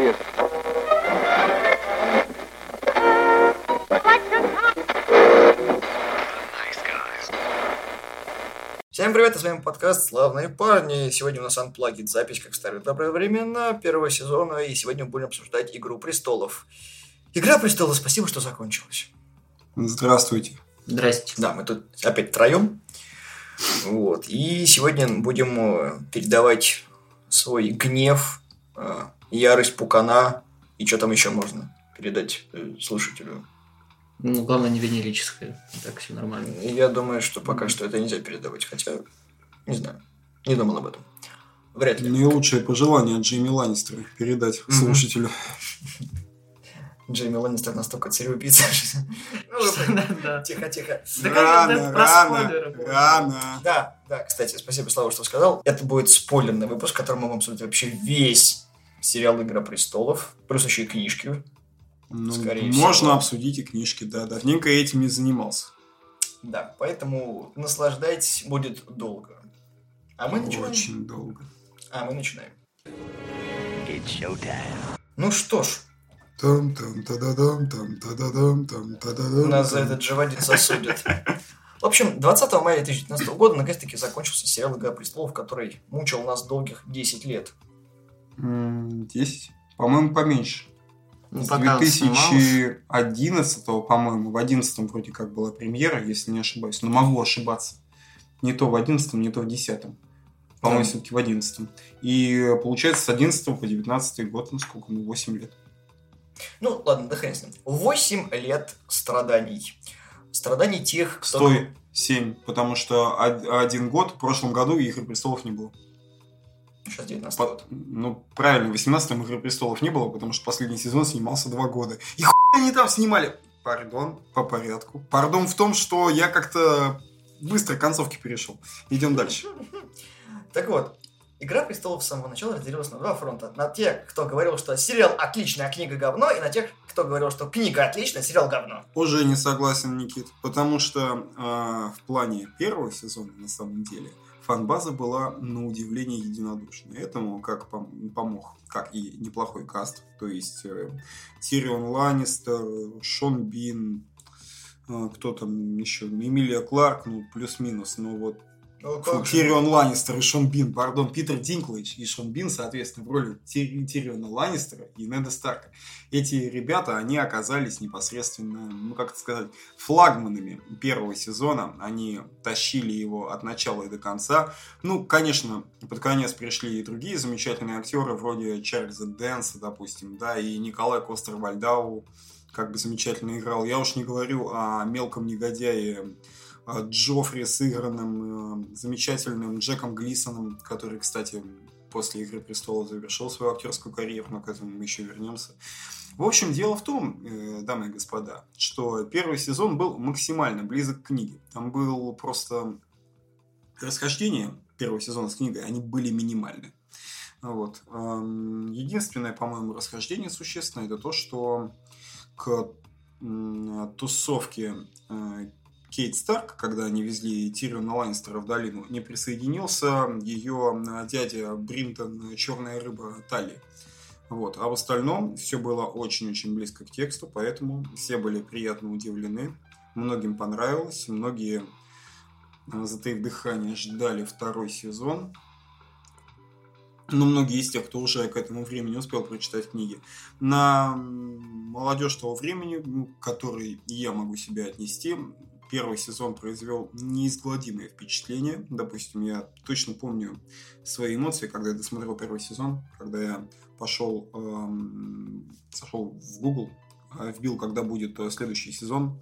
serious. Всем привет, с вами подкаст «Славные парни». Сегодня у нас Unplugged запись, как в старые добрые времена, первого сезона, и сегодня мы будем обсуждать «Игру престолов». «Игра престолов», спасибо, что закончилась. Здравствуйте. Здрасте. Да, мы тут опять троем. Вот. И сегодня будем э, передавать свой гнев, э, ярость пукана и что там еще можно передать э, слушателю. Ну, главное, не венерическое. Так все нормально. Я думаю, что пока что это нельзя передавать, хотя, не знаю, не думал об этом. Вряд ли. Наилучшее пожелание Джейми Ланнистера передать Мгм. слушателю. Джейми Ланнистер настолько цареубийца. Ну, вы Да, да. Тихо, тихо. Рано, рано, рано. Да, да, кстати, спасибо, Слава, что сказал. Это будет спойлерный выпуск, в котором мы вам обсудим вообще весь сериал «Игра престолов», плюс еще и книжки. Ну, Скорее можно всего. обсудить и книжки, да. Давненько я этим не занимался. Да, поэтому наслаждайтесь, будет долго. А мы начинаем. Очень долго. А мы начинаем. It's. Ну что ж, там там та да дам там та да дам там та да дам нас за этот живодец осудят. В общем, 20 мая 2019 года наконец-таки закончился сериал «Игра престолов», который мучил нас долгих 10 лет. 10? По-моему, поменьше. Ну, С пока снималось. 2011, по-моему, в 11 вроде как была премьера, если не ошибаюсь. Но могу ошибаться. Не то в 11, не то в 10. По-моему, Да. все-таки в 11. И получается с 11 по 19 год, ну сколько, ну 8 лет. Ну, ладно, да хрен с ним. 8 лет страданий. Страданий тех, кто... Стой, 7, потому что од- один год, в прошлом году Игры Престолов не было. Сейчас 19 По- год. Ну, правильно, в 18-м Игры Престолов не было, потому что последний сезон снимался два года. И хуй они там снимали? Пардон, по порядку. Пардон в том, что я как-то быстро к концовке перешел. Идем дальше. Так вот, Игра престолов с самого начала разделилась на два фронта. На тех, кто говорил, что сериал отличный, а книга говно, и на тех, кто говорил, что книга отличная, сериал говно. Уже не согласен, Никит, потому что э, в плане первого сезона, на самом деле, фанбаза была на удивление единодушной. Этому как пом- помог, как и неплохой каст. То есть э, Тирион Ланнистер, Шон Бин, э, кто там еще, Эмилия Кларк, ну, плюс-минус, но вот Ну, Фу. Тирион Ланнистер и Шон Бин, пардон, Питер Динклэйдж и Шон Бин, соответственно, в роли Ти- Тириона Ланнистера и Неда Старка. Эти ребята, они оказались непосредственно, ну, как это сказать, флагманами первого сезона. Они тащили его от начала и до конца. Ну, конечно, под конец пришли и другие замечательные актеры, вроде Чарльза Дэнса, допустим, да, и Николай Костер-Вальдау, как бы замечательно играл. Я уж не говорю о мелком негодяе Джоффри, сыгранным э, замечательным Джеком Глисоном, который, кстати, после «Игры престолов» завершил свою актерскую карьеру, но к этому мы еще вернемся. В общем, дело в том, э, дамы и господа, что первый сезон был максимально близок к книге. Там был просто расхождение первого сезона с книгой, они были минимальны. Вот. Эм, Единственное, по-моему, расхождение существенное, это то, что к тусовке э, Кейт Старк, когда они везли Тириона Ланнистера в долину, не присоединился ее э, дядя Бринтон Черная рыба Тали. Вот. А в остальном все было очень-очень близко к тексту, поэтому все были приятно удивлены. Многим понравилось, многие, э, затаив дыхание, ждали второй сезон. Но многие из тех, кто уже к этому времени успел прочитать книги, на молодежь того времени, к которой я могу себя отнести, первый сезон произвел неизгладимое впечатление. Допустим, я точно помню свои эмоции, когда я досмотрел первый сезон, когда я пошел, эм, зашел в Google, э, вбил, когда будет э, следующий сезон,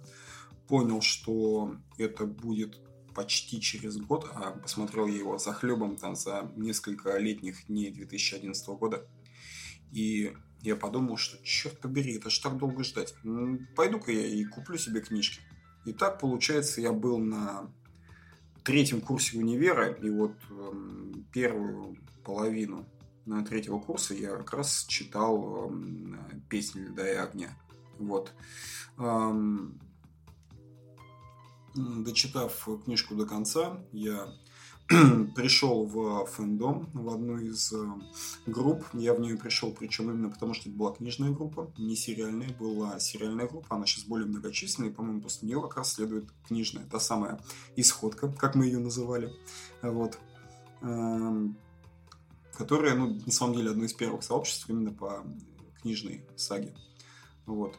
понял, что это будет почти через год, а посмотрел я его за хлебом там за несколько летних дней 2011 года. И я подумал, что черт побери, это ж так долго ждать. Пойду-ка я и куплю себе книжки. И так, получается, я был на третьем курсе универа, и вот эм, первую половину на третьего курса я как раз читал эм, «Песни льда и огня». Вот. Эм, Дочитав книжку до конца, я пришел в фэндом, в одну из э, групп. Я в нее пришел, причем именно потому, что это была книжная группа, не сериальная, была сериальная группа. Она сейчас более многочисленная, по-моему, после нее как раз следует книжная. Та самая исходка, как мы ее называли. Вот. Эм, которая, ну, на самом деле, одно из первых сообществ именно по книжной саге. Вот.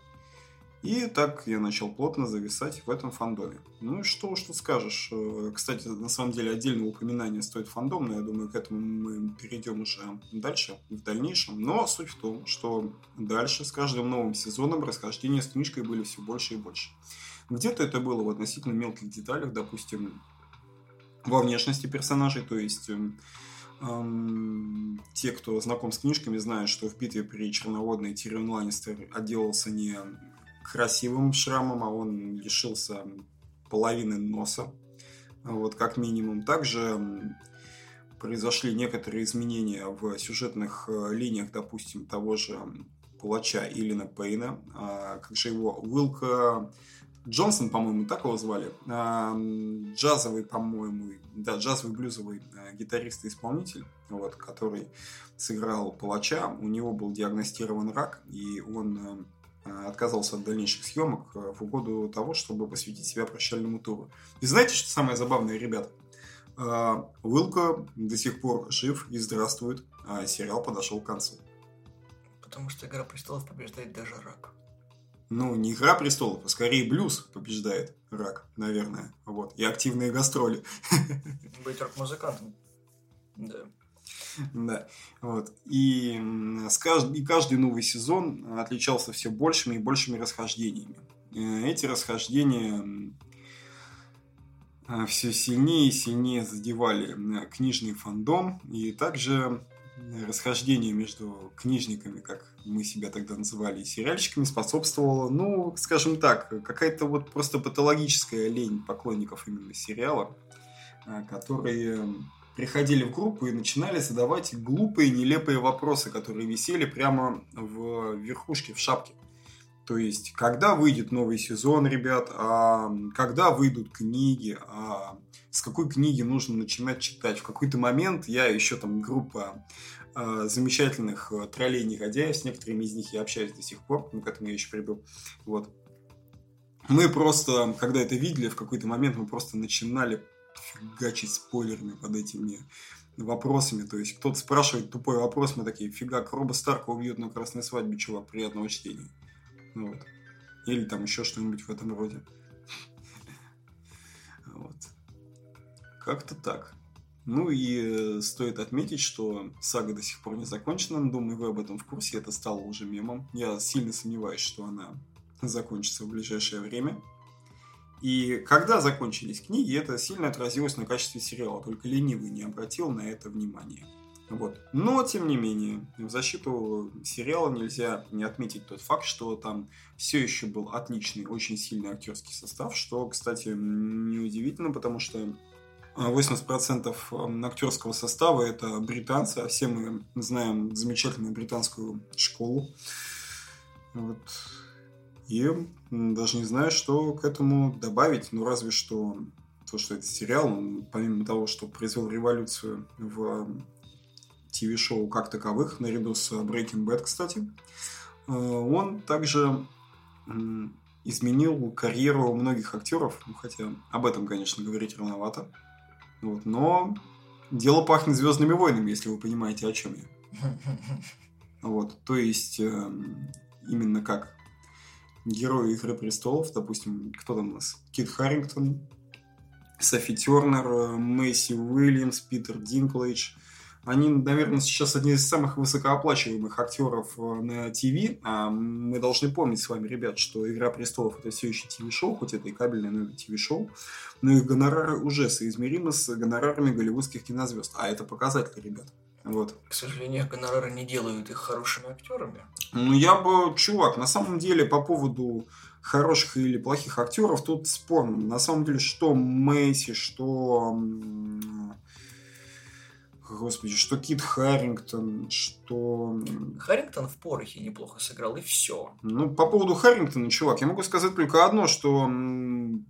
И так я начал плотно зависать в этом фандоме. Ну и что уж тут скажешь. Э, кстати, на самом деле отдельного упоминания стоит фандом, но я думаю, к этому мы перейдем уже дальше, в дальнейшем. Но суть в том, что дальше с каждым новым сезоном расхождения с книжкой были все больше и больше. Где-то это было в относительно мелких деталях, допустим, во внешности персонажей, то есть эм, эм, те, кто знаком с книжками, знают, что в битве при Черноводной Тирион Ланнистер отделался не красивым шрамом, а он лишился половины носа, вот как минимум. Также произошли некоторые изменения в сюжетных э, линиях, допустим, того же палача Илина Пейна, а, как же его, Уилка Джонсон, по-моему, так его звали, а, джазовый, по-моему, да, джазовый блюзовый э, гитарист и исполнитель, вот, который сыграл палача, у него был диагностирован рак, и он Э, отказался от дальнейших съемок э, в угоду того, чтобы посвятить себя прощальному туру. И знаете, что самое забавное, ребят? Э, Уилко до сих пор жив и здравствует, а сериал подошел к концу. Потому что «Игра престолов» побеждает даже рак. Ну, не «Игра престолов», а скорее «Блюз» побеждает рак, наверное. Вот. И активные гастроли. Быть рок-музыкантом. Да. Да, вот. И, с кажд... и каждый новый сезон отличался все большими и большими расхождениями. Э, эти расхождения э, все сильнее и сильнее задевали э, книжный фандом, и также расхождение между книжниками, как мы себя тогда называли, и сериальщиками способствовало, ну, скажем так, какая-то вот просто патологическая лень поклонников именно сериала, которые приходили в группу и начинали задавать глупые, нелепые вопросы, которые висели прямо в верхушке, в шапке. То есть, когда выйдет новый сезон, ребят, а когда выйдут книги, а с какой книги нужно начинать читать. В какой-то момент я еще там группа э, замечательных э, троллей негодяев, с некоторыми из них я общаюсь до сих пор, ну, к этому я еще прибыл. Вот. Мы просто, когда это видели, в какой-то момент мы просто начинали фигачить спойлерами под этими вопросами. То есть кто-то спрашивает тупой вопрос, мы такие, фига, Роба Старка убьют на красной свадьбе, чувак, приятного чтения. Ну, вот. Или там еще что-нибудь в этом роде. Вот. Как-то так. Ну и э, стоит отметить, что сага до сих пор не закончена. Думаю, вы об этом в курсе. Это стало уже мемом. Я сильно сомневаюсь, что она закончится в ближайшее время. И когда закончились книги, это сильно отразилось на качестве сериала, только ленивый не обратил на это внимание. Вот. Но, тем не менее, в защиту сериала нельзя не отметить тот факт, что там все еще был отличный, очень сильный актерский состав, что, кстати, неудивительно, потому что 80% актерского состава это британцы, а все мы знаем замечательную британскую школу. Вот. И даже не знаю, что к этому добавить. Ну, разве что то, что это сериал, он, помимо того, что произвел революцию в ТВ-шоу как таковых, наряду с Breaking Bad, кстати, э, он также изменил карьеру многих актеров, ну, хотя об этом, конечно, говорить рановато. Вот, но дело пахнет Звездными войнами, если вы понимаете, о чем я. Вот, то есть, эм, именно как герои Игры престолов, допустим, кто там у нас? Кит Харрингтон, Софи Тернер, Мэйси Уильямс, Питер Динклейдж. Они, наверное, сейчас одни из самых высокооплачиваемых актеров э, на ТВ. А мы должны помнить с вами, ребят, что «Игра престолов» — это все еще ТВ-шоу, хоть это и кабельное, но это ТВ-шоу. Но их гонорары уже соизмеримы с гонорарами голливудских кинозвезд. А это показатель, ребят. Вот. К сожалению, гонорары не делают их хорошими актерами. Ну, я бы, чувак, на самом деле, по поводу хороших или плохих актеров, тут спорно. На самом деле, что Мэйси, что Господи, что Кит Харрингтон, что... Харрингтон в порохе неплохо сыграл, и все. Ну, по поводу Харрингтона, чувак, я могу сказать только одно, что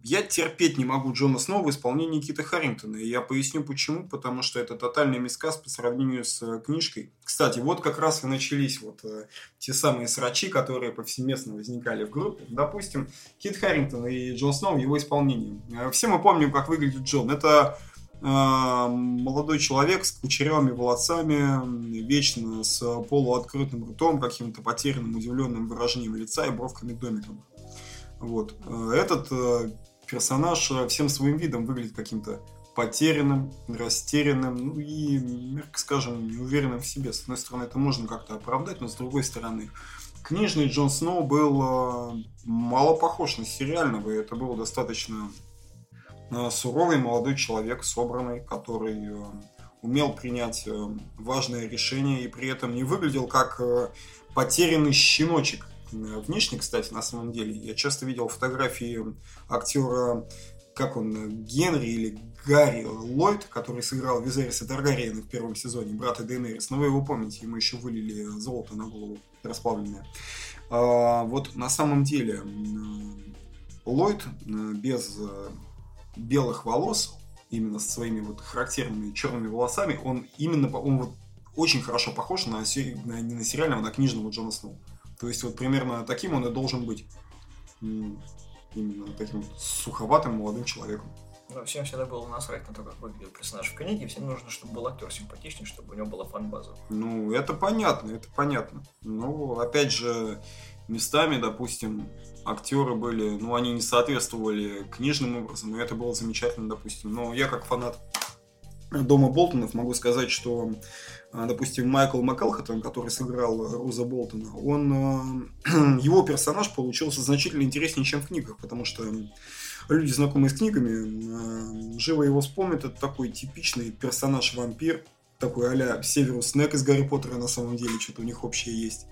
я терпеть не могу Джона Сноу в исполнении Кита Харрингтона. И я поясню почему. Потому что это тотальный мискас по сравнению с э, книжкой. Кстати, вот как раз и начались вот э, те самые срачи, которые повсеместно возникали в группе. Допустим, Кит Харрингтон и Джон Сноу в его исполнении. Э, Все мы помним, как выглядит Джон. Это молодой человек с кучерявыми волосами, вечно с полуоткрытым ртом, каким-то потерянным, удивленным выражением лица и бровками домиком. Вот. Э, Этот э, персонаж всем своим видом выглядит каким-то потерянным, растерянным, ну и, мягко скажем, неуверенным в себе. С одной стороны, это можно как-то оправдать, но с другой стороны, книжный Джон Сноу был э, мало похож на сериального, и это был достаточно суровый молодой человек, собранный, который э, умел принять э, важное решение и при этом не выглядел как э, потерянный щеночек. Э, Внешне, кстати, на самом деле, я часто видел фотографии актера, как он, э, Генри или Гарри Ллойд, который сыграл Визериса Таргариена в первом сезоне, брата Дейнерис. Но вы его помните, ему еще вылили золото на голову расплавленное. А, вот на самом деле Ллойд э, без э, белых волос, именно со своими вот характерными черными волосами, он именно, он вот очень хорошо похож на, на- не на сериального, а на книжного Джона Сноу. То есть вот примерно таким он и должен быть. Именно таким вот суховатым молодым человеком. Но всем всегда было насрать на то, как выглядел персонаж в книге. Всем нужно, чтобы был актер симпатичнее, чтобы у него была фан-база. Ну, это понятно, это понятно. Ну, опять же, местами, допустим, актеры были, ну, они не соответствовали книжным образом, и это было замечательно, допустим. Но я как фанат Дома Болтонов могу сказать, что, а, допустим, Майкл МакЭлхаттон, который сыграл Роза Болтона, он, а, его персонаж получился значительно интереснее, чем в книгах, потому что люди, знакомые с книгами, а, живо его вспомнят. Это такой типичный персонаж-вампир, такой а-ля Северус Снег из Гарри Поттера на самом деле, что-то у них общее есть.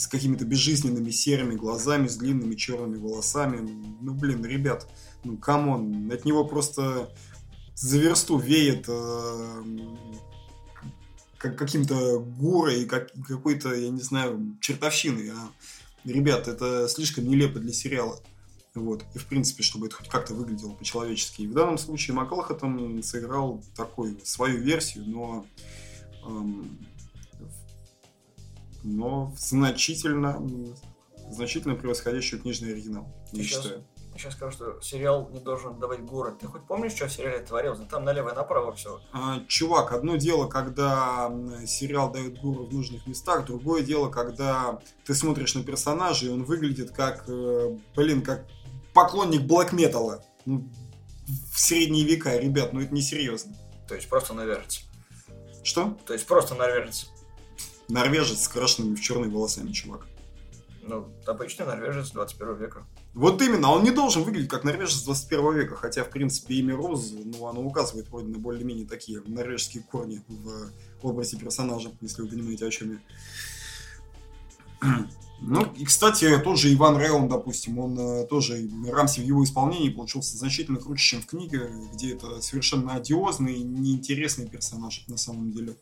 С какими-то безжизненными серыми глазами, с длинными черными волосами. Ну, блин, ребят, ну, come on, от него просто за версту веет э, как каким-то горой, как, какой-то, я не знаю, чертовщиной. А, ребят, это слишком нелепо для сериала. Вот. И, в принципе, чтобы это хоть как-то выглядело по-человечески. И в данном случае Маклахатон сыграл такую свою версию, но, эм, но значительно, значительно превосходящую книжный оригинал, я Сейчас. считаю. Я сейчас скажу, что сериал не должен давать город. Ты хоть помнишь, что в сериале творилось? Да там налево и направо все. А, чувак, одно дело, когда сериал дает гуру в нужных местах, другое дело, когда ты смотришь на персонажа, и он выглядит как, э, блин, как поклонник блэк металла. Ну, в средние века, ребят, ну это не серьезно. То есть просто норвежец. Что? То есть просто норвежец. Норвежец с крашенными в черные волосами, чувак. Ну, обычный норвежец 21 века. Вот именно, он не должен выглядеть как норвежец 21 века, хотя, в принципе, имя Роз, ну, оно указывает вроде на более-менее такие норвежские корни в образе персонажа, если вы понимаете, о чем я. Ну, и, кстати, тот же Иван Реон, допустим, он э, тоже, Рамси в его исполнении получился значительно круче, чем в книге, где это совершенно одиозный, неинтересный персонаж на самом деле.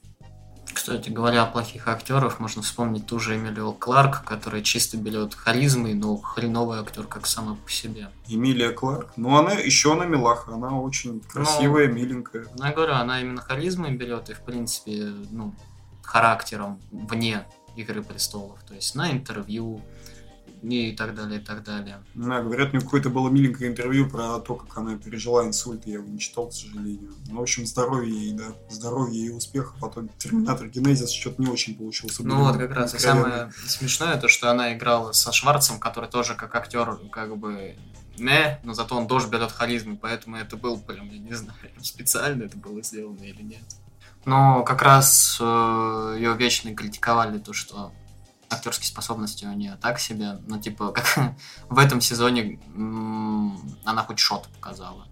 Кстати, говоря о плохих актерах, можно вспомнить ту же Эмилию Кларк, которая чисто берет харизмой, но хреновый актер как сама по себе. Эмилия Кларк. Ну, она еще на милах, она очень красивая, миленькая. Ну, я говорю, она именно харизмой берет и, в принципе, ну, характером вне Игры престолов. То есть на интервью и так далее, и так далее. Да, говорят, у нее какое-то было миленькое интервью про то, как она пережила инсульт, я его не читал, к сожалению. Ну, в общем, здоровья ей, да, здоровья и успеха. Потом Терминатор Генезис что-то не очень получился. Ну вот как раз и самое смешное, то что она играла со Шварцем, который тоже как актер как бы не, но зато он тоже берет харизму, поэтому это был прям, я не знаю, специально это было сделано или нет. Но как раз э, ее вечно критиковали то, что актерские способности у нее так себе, ну типа как в этом сезоне она хоть шот показала,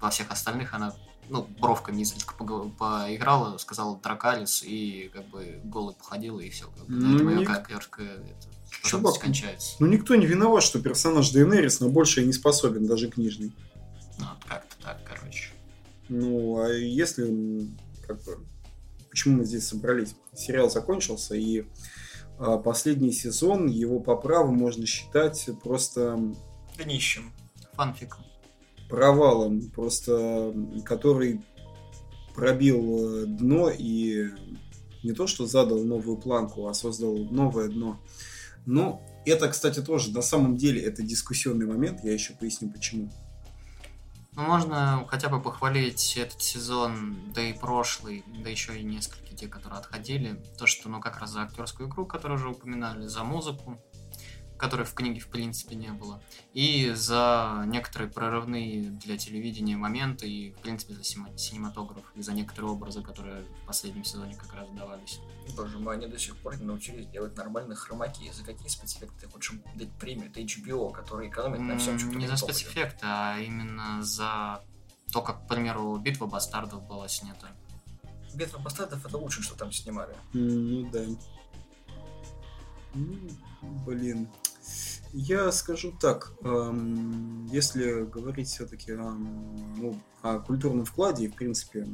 во всех остальных она ну, бровками пого- поиграла, сказала Дракалис, и как бы голой походила, и все. Как бы, на Ну, ее ник- актерская это, Чувак, кончается. Ну, никто не виноват, что персонаж Дейнерис на большее не способен, даже книжный. Ну, вот как-то так, короче. Ну, а если, как бы, почему мы здесь собрались. Сериал закончился, и последний сезон, его по праву можно считать просто Днищем. Фанфик. провалом, просто который пробил э, дно и не то что задал новую планку, а создал новое дно. Но это, кстати, тоже на самом деле это дискуссионный момент, я еще поясню почему. Ну, можно хотя бы похвалить этот сезон, да и прошлый, да еще и несколько те, которые отходили. То, что, ну, как раз за актерскую игру, которую уже упоминали, за музыку, которой в книге, в принципе, не было, и за некоторые прорывные для телевидения моменты, и, в принципе, за синематограф, и за некоторые образы, которые в последнем сезоне как раз давались. Боже мой, они до сих пор не научились делать нормальные хромаки. За какие спецэффекты ты хочешь дать премию? Это HBO, который экономит на всем, чем Не за спецэффекты, а именно за то, как, к примеру, битва бастардов была снята. Битва бастардов это лучшее, что там снимали. Ну да. Ну, блин. Я скажу так, эм, если говорить все-таки ну, о культурном вкладе в принципе,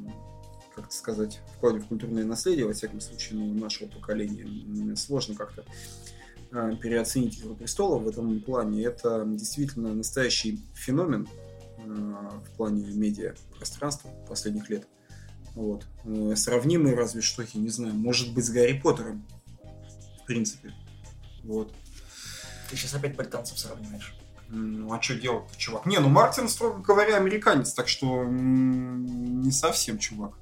как сказать, вкладе в культурное наследие, во всяком случае, ну, нашего поколения, сложно как-то э, переоценить «Игру престолов» в этом плане. Это действительно настоящий феномен э, в плане медиа пространства последних лет. Вот. Э, Сравнимый разве что, я не знаю, может быть, с Гарри Поттером. В принципе. Вот. Ты сейчас опять британцев сравниваешь. Ну, а что делать-то, чувак? Не, ну Мартин, строго говоря, американец, так что м, не совсем, чувак.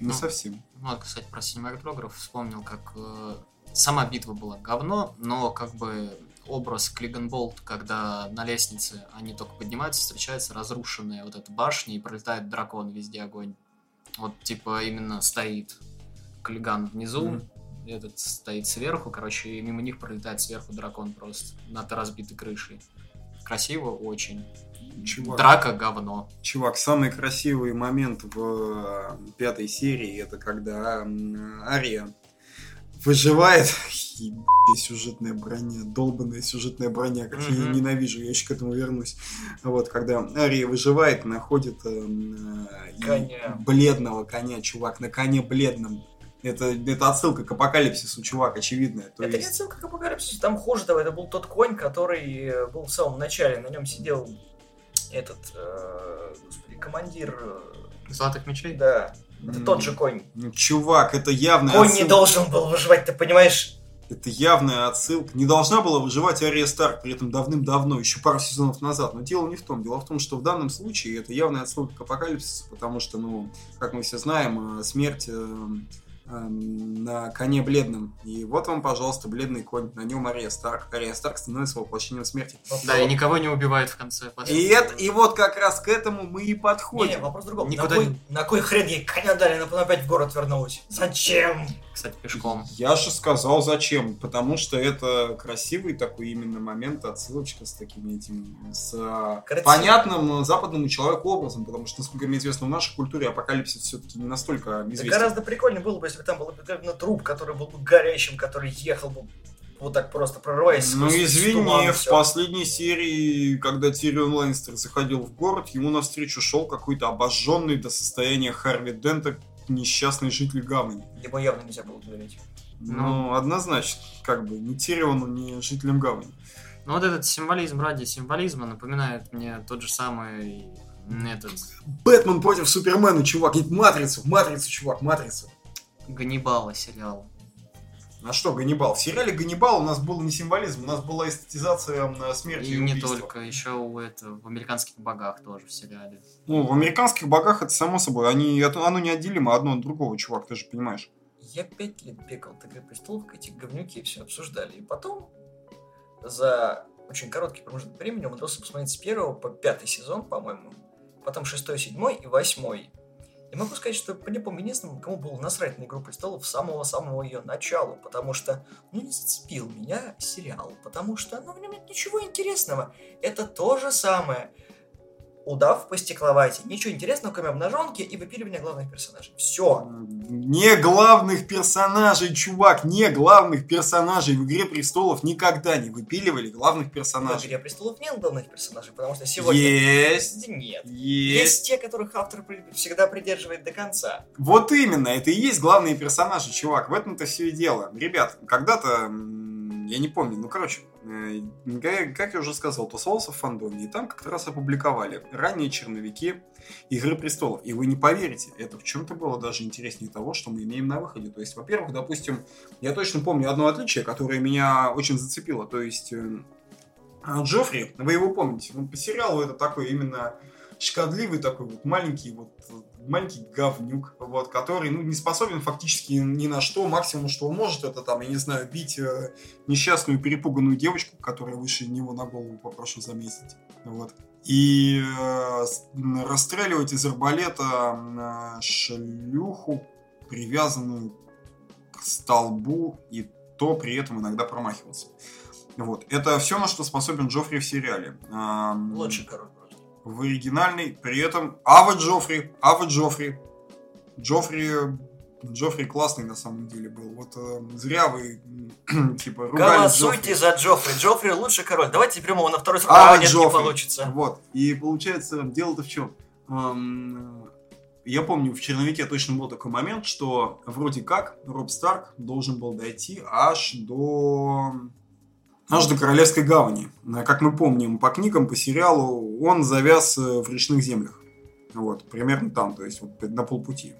Не Ну. совсем. Вот, кстати, про синематограф вспомнил, как э, сама битва была говно, но как бы образ Клиган Болт, когда на лестнице они только поднимаются, встречается разрушенная вот эта башня и пролетает дракон, везде огонь. Вот, типа, именно стоит Клиган внизу, Мгм. этот стоит сверху, короче, и мимо них пролетает сверху дракон просто над разбитой крышей. Красиво очень. Чувак. Драка говно. Чувак, самый красивый момент в э, пятой серии, это когда Ария выживает. Ебать, сюжетная броня, долбанная сюжетная броня, как я ее Мгм. ненавижу, я еще к этому вернусь. Вот, когда Ария выживает, находит э, Коня. бледного коня, чувак, на коне бледном. Это, это отсылка к апокалипсису, чувак, очевидная. То это не есть- отсылка к апокалипсису, там хуже того, это был тот конь, который э, был в самом начале, на нем сидел этот, э, господи, командир, э, Золотых мечей? да, это тот же конь. Ну, чувак, это явная Конь не отсылка. должен был выживать, ты понимаешь? Это явная отсылка. Не должна была выживать Ария Старк, при этом давным-давно, еще пару сезонов назад. Но дело не в том. Дело в том, что в данном случае это явная отсылка к апокалипсису, потому что, ну, как мы все знаем, э, смерть э, э, на коне бледном. И вот вам, пожалуйста, бледный конь. На нем Ария Старк. Ария Старк становится воплощением смерти. Да, и никого не убивает в конце. И, это, и вот как раз к этому мы и Не, подходим. вопрос в другом. Никуда на, кой, не- на кой хрен ей коня дали, она потом опять в город вернулась? Зачем? Кстати, пешком. Я же сказал зачем, потому что это красивый такой именно момент, отсылочка с такими этими, с Красиво. понятным западному человеку образом, потому что, насколько мне известно, в нашей культуре апокалипсис все-таки не настолько Да известен. гораздо прикольнее было бы, если бы там был обыкновенно труп, который был бы горящим, который ехал бы вот так просто прорываясь Ну извини, туман, в всё. последней серии, когда Тирион Ланнистер заходил в город, ему навстречу шел какой-то обожженный до состояния Харви Дента несчастный житель Гавани. Ему явно нельзя было доверять. Ну, однозначно, как бы, ни Тириону, ни жителям Гавани. Ну вот этот символизм ради символизма напоминает мне тот же самый этот Бэтмен против Супермена, чувак, и Матрицу, Матрицу, чувак, Матрицу. Ганнибала сериал. А что, Ганнибал? В сериале Ганнибал у нас был не символизм, у нас была эстетизация м, смерти и, И не убийства. только, еще у это, в американских богах тоже в сериале. Ну, в американских богах это само собой, они, это- оно неотделимо одно от другого, чувак, ты же понимаешь. Я пять лет бегал от «Игры престолов», эти говнюки все обсуждали. И потом, за очень короткий промежуток времени, умудрился посмотреть с первого по пятый сезон, по-моему. Потом шестой, седьмой и восьмой. И могу сказать, что по непомню единственному, кому было насрать на «Игру престолов» с самого-самого ее начала. Потому что, ну, не зацепил меня сериал. Потому что, ну, в нем нет ничего интересного. Это то же самое. Удав по стекловате. Ничего интересного, кроме обнаженки и выпиливания главных персонажей. Все. Не главных персонажей, чувак, не главных персонажей. В «Игре престолов» никогда не выпиливали главных В персонажей. «Игре престолов» нет главных персонажей, потому что сегодня... Есть, Нет. есть. Есть те, которых автор всегда придерживает до конца. Вот именно, это и есть главные персонажи, чувак. В этом-то все и дело. Ребят, когда-то, я не помню, ну, короче, э, как я уже сказал, тусовался в фандоме, и там как-то раз опубликовали ранние черновики Игры престолов. И вы не поверите, это в чем-то было даже интереснее того, что мы имеем на выходе. То есть, во-первых, допустим, я точно помню одно отличие, которое меня очень зацепило. То есть, э, а, Джоффри, вы его помните, ну, по сериалу это такой именно шкодливый такой вот маленький вот маленький говнюк, вот, который, ну, не способен фактически ни на что. Максимум, что он может, это там, я не знаю, бить э, несчастную перепуганную девочку, которая выше него на голову, попрошу заметить. Вот. И э, расстреливать из арбалета э, шлюху, привязанную к столбу, и то при этом иногда промахиваться. Вот. Это все, на что способен Джоффри в сериале. Король просто. В оригинальной, при этом Ава Джоффри, Ава Джоффри. Джоффри, Джоффри классный на самом деле был. Вот э, зря вы типа ругали Голосуйте Джоффри. за Джоффри. Джоффри лучший король. Давайте прямо его на второй срок. А, А, нет, не Джоффри. получится. Вот. И получается, дело-то в чем? Эм, Я помню, в черновике точно был такой момент, что вроде как Роб Старк должен был дойти аж до аж до Королевской гавани. Э, Как мы помним по книгам, по сериалу, он завяз э, в речных землях. Вот, примерно там, то есть вот на полпути.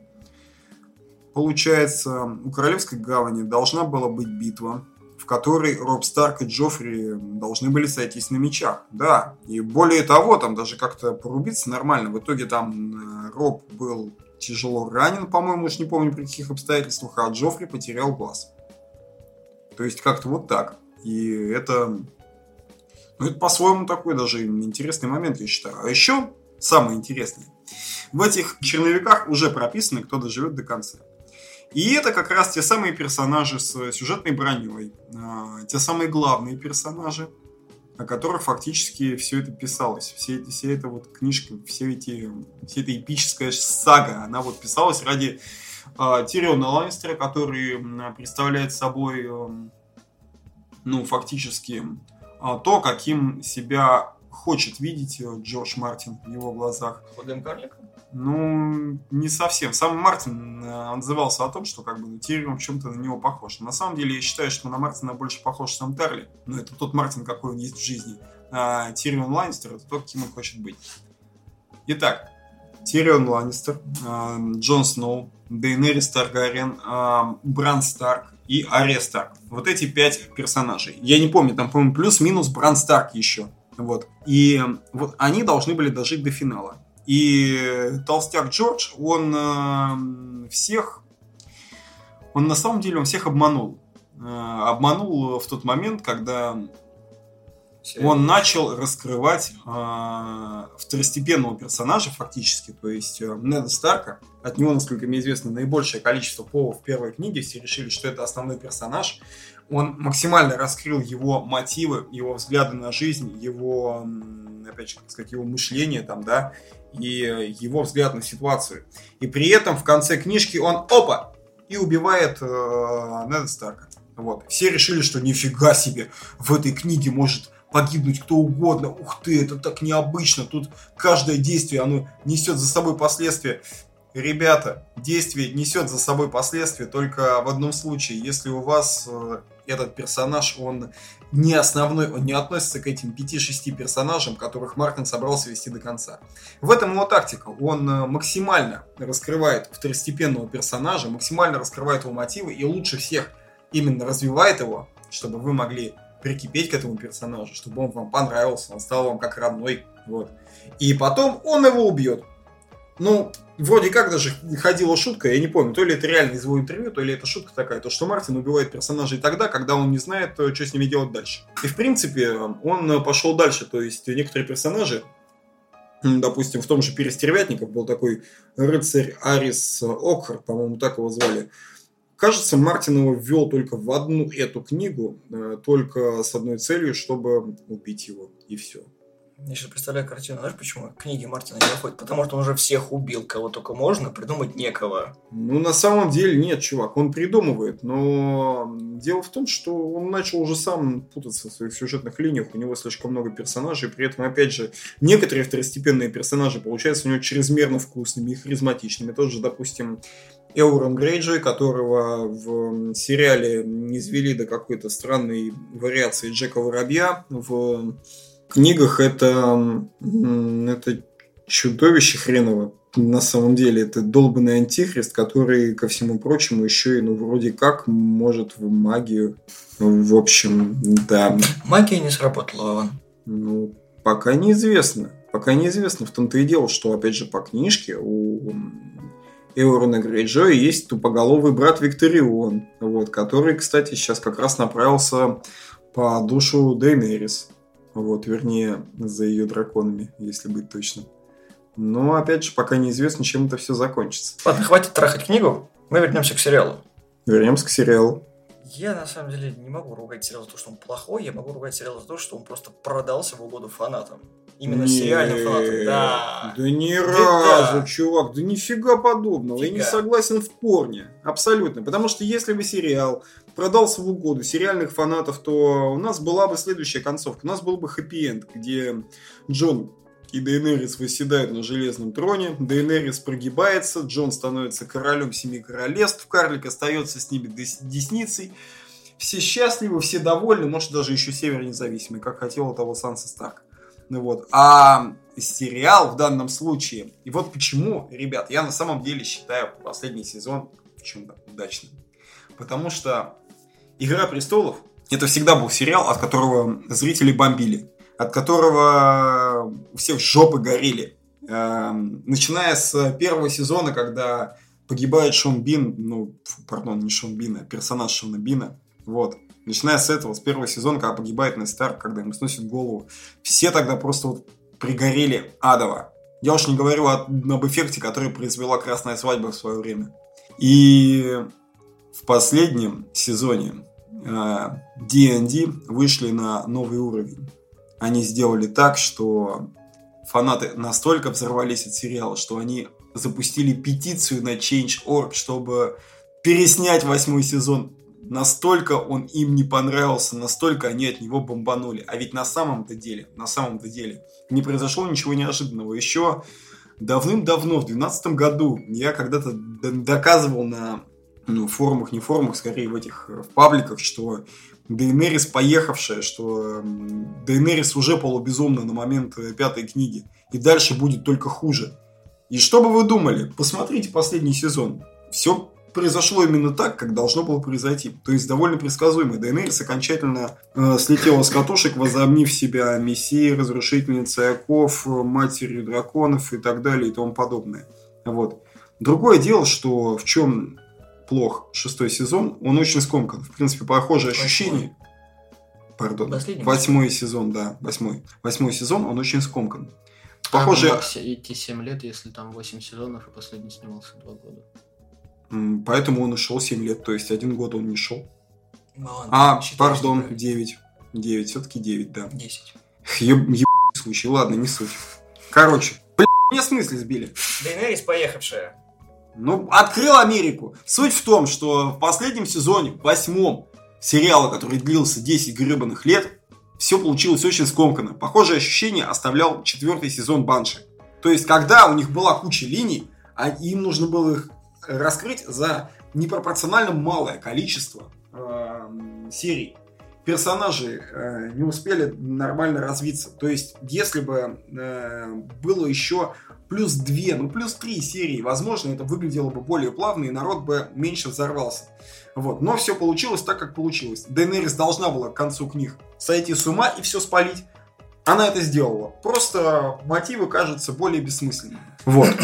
Получается, у Королевской гавани должна была быть битва, в которой Роб Старк и Джоффри должны были сойтись на мечах. Да, и более того, там даже как-то порубиться нормально. В итоге там э, Роб был тяжело ранен, по-моему, уж не помню при каких обстоятельствах, а Джоффри потерял глаз. То есть как-то вот так. И это... Ну, это по-своему такой даже интересный момент, я считаю. А еще самое интересное. В этих черновиках уже прописано, кто доживет до конца. И это как раз те самые персонажи с сюжетной броней, а, те самые главные персонажи, о которых фактически все это писалось. Все вся эта вот книжка, все эти, вся эта эпическая сага, она вот писалась ради а, Тириона Ланнистера, который представляет собой, ну, фактически а, то, каким себя хочет видеть э, Джордж Мартин в его глазах. Худым карликом? Ну, не совсем. Сам Мартин э, отзывался о том, что как бы ну, Тирион в чем-то на него похож. На самом деле, я считаю, что на Мартина больше похож сам Терли. Но это тот Мартин, какой он есть в жизни. А Тирион Ланнистер это тот, кем он хочет быть. Итак, Тирион Ланнистер, э, Джон Сноу, Дейнерис Таргариен, Бран Старк и Ария Старк. Вот эти пять персонажей. Я не помню, там, по-моему, плюс-минус Бран Старк еще. Вот. И вот они должны были дожить до финала. И толстяк Джордж, он э, всех, он на самом деле он всех обманул. Э, обманул в тот момент, когда он начал раскрывать э, второстепенного персонажа фактически, то есть э, Неда Старка. От него, насколько мне известно, наибольшее количество повов в первой книге. Все решили, что это основной персонаж. Он максимально раскрыл его мотивы, его взгляды на жизнь, его, опять же, как сказать, его мышление там, да, и его взгляд на ситуацию. И при этом в конце книжки он, опа, и убивает э, Неда Старка. Вот. Все решили, что нифига себе, в этой книге может погибнуть кто угодно. Ух ты, это так необычно. Тут каждое действие, оно несет за собой последствия. Ребята, действие несет за собой последствия только в одном случае, если у вас э, этот персонаж, он не основной, он не относится к этим 5-6 персонажам, которых Мартин собрался вести до конца. В этом его тактика. Он э, максимально раскрывает второстепенного персонажа, максимально раскрывает его мотивы и лучше всех именно развивает его, чтобы вы могли прикипеть к этому персонажу, чтобы он вам понравился, он стал вам как родной. Вот. И потом он его убьет. Ну, вроде как даже ходила шутка, я не помню, то ли это реально из его интервью, то ли это шутка такая, то что Мартин убивает персонажей тогда, когда он не знает, э, что с ними делать дальше. И в принципе, он пошел дальше, то есть некоторые персонажи, допустим, в том же Перестервятников был такой рыцарь Арис Окхар, по-моему, так его звали. Кажется, Мартин его ввел только в одну эту книгу, э, только с одной целью, чтобы убить его, и все. Я сейчас представляю картину, знаешь, почему книги Мартина не выходят? Потому что он уже всех убил, кого только можно, придумать некого. Ну, на самом деле нет, чувак, он придумывает, но дело в том, что он начал уже сам путаться в своих сюжетных линиях, у него слишком много персонажей, при этом, опять же, некоторые второстепенные персонажи получаются у него чрезмерно вкусными и харизматичными. Тот же, допустим, Эурон Грейджой, которого в сериале не извели до какой-то странной вариации Джека Воробья, в книгах это, это чудовище хреново. На самом деле это долбанный антихрист, который, ко всему прочему, еще и, ну, вроде как, может в магию. В общем, да. Магия не сработала, Вован. Ну, пока неизвестно. Пока неизвестно. В том-то и дело, что, опять же, по книжке у Эурона Грейджоя есть тупоголовый брат Викторион, вот, который, кстати, сейчас как раз направился по душу Дейнерис. Вот, вернее, за ее драконами, если быть точным. Но, опять же, пока неизвестно, чем это все закончится. Ладно, хватит трахать книгу, мы вернемся к сериалу. Вернемся к сериалу. Я, на самом деле, не могу ругать сериал за то, что он плохой, я могу ругать сериал за то, что он просто продался в угоду фанатам. Именно Не, сериальным фанатам, да. Да ни Да разу, да. чувак, да нифига подобного. Я не Фига. согласен в корне. Абсолютно. Потому что если бы сериал продался в угоду сериальных фанатов, то у нас была бы следующая концовка. У нас был бы хэппи-энд, где Джон и Дейнерис выседают на железном троне, Дейнерис прогибается, Джон становится королем семи королевств, Карлик остается с ними дес- десницей. Все счастливы, все довольны, может даже еще Север независимый, как хотел того Санса Старк. Ну вот. А сериал в данном случае, и вот почему, ребят, я на самом деле считаю последний сезон чем-то удачным. Потому что Игра престолов это всегда был сериал, от которого зрители бомбили, от которого у всех жопы горели. Эм, Начиная с первого сезона, когда погибает Шон Бин, ну, фу, пардон, не Шон Бин, а персонаж Шона Бина, вот. Начиная с этого, с первого сезона, когда погибает Нед когда ему сносит голову, все тогда просто вот пригорели адово. Я уж не говорю о- об эффекте, который произвела Красная Свадьба в свое время. И последнем сезоне э, D&D вышли на новый уровень. Они сделали так, что фанаты настолько взорвались от сериала, что они запустили петицию на Change.org, чтобы переснять восьмой сезон. Настолько он им не понравился, настолько они от него бомбанули. А ведь на самом-то деле, на самом-то деле, не произошло ничего неожиданного. Еще давным-давно, в 2012 году, я когда-то доказывал на ну, форумах, не форумах, скорее в этих э, в пабликах, что Дейнерис поехавшая, что м, Дейнерис уже полубезумна на момент э, пятой книги. И дальше будет только хуже. И что бы вы думали? Посмотрите последний сезон. Все произошло именно так, как должно было произойти. То есть довольно предсказуемо. Дейнерис окончательно э, слетела с катушек, возомнив себя мессией, разрушительницей оков, э, матерью драконов и так далее и тому подобное. Вот. Другое дело, что в чем плох шестой сезон, он очень скомкан. В принципе, похожее Восьмой. ощущение. Пардон. Последний? Восьмой сезон, да, восьмой. Восьмой сезон, он очень скомкан. Похоже... Похоже, идти 7 лет, если там 8 сезонов, и последний снимался 2 года. поэтому он ушел 7 лет, то есть один год он не шел. Ну ладно, А, пардон, 9. 9, все-таки 9, да. 10. Еб, еб- случай, ладно, не суть. Короче, бля, меня с мысли сбили. Дейнерис поехавшая. Ну, открыл Америку. Суть в том, что в последнем сезоне, восьмом сериала, который длился 10 гребаных лет, все получилось очень скомканно. Похожее ощущение оставлял четвертый сезон Банши. То есть, когда у них была куча линий, а им нужно было их раскрыть за непропорционально малое количество эм, серий. Персонажи э, не успели нормально развиться. То есть, если бы э, было еще плюс две, ну плюс три серии, возможно, это выглядело бы более плавно, и народ бы меньше взорвался. Вот. Но все получилось так, как получилось. Дейнерис должна была к концу книг сойти с ума и все спалить. Она это сделала. Просто мотивы кажутся более бессмысленными. Вот.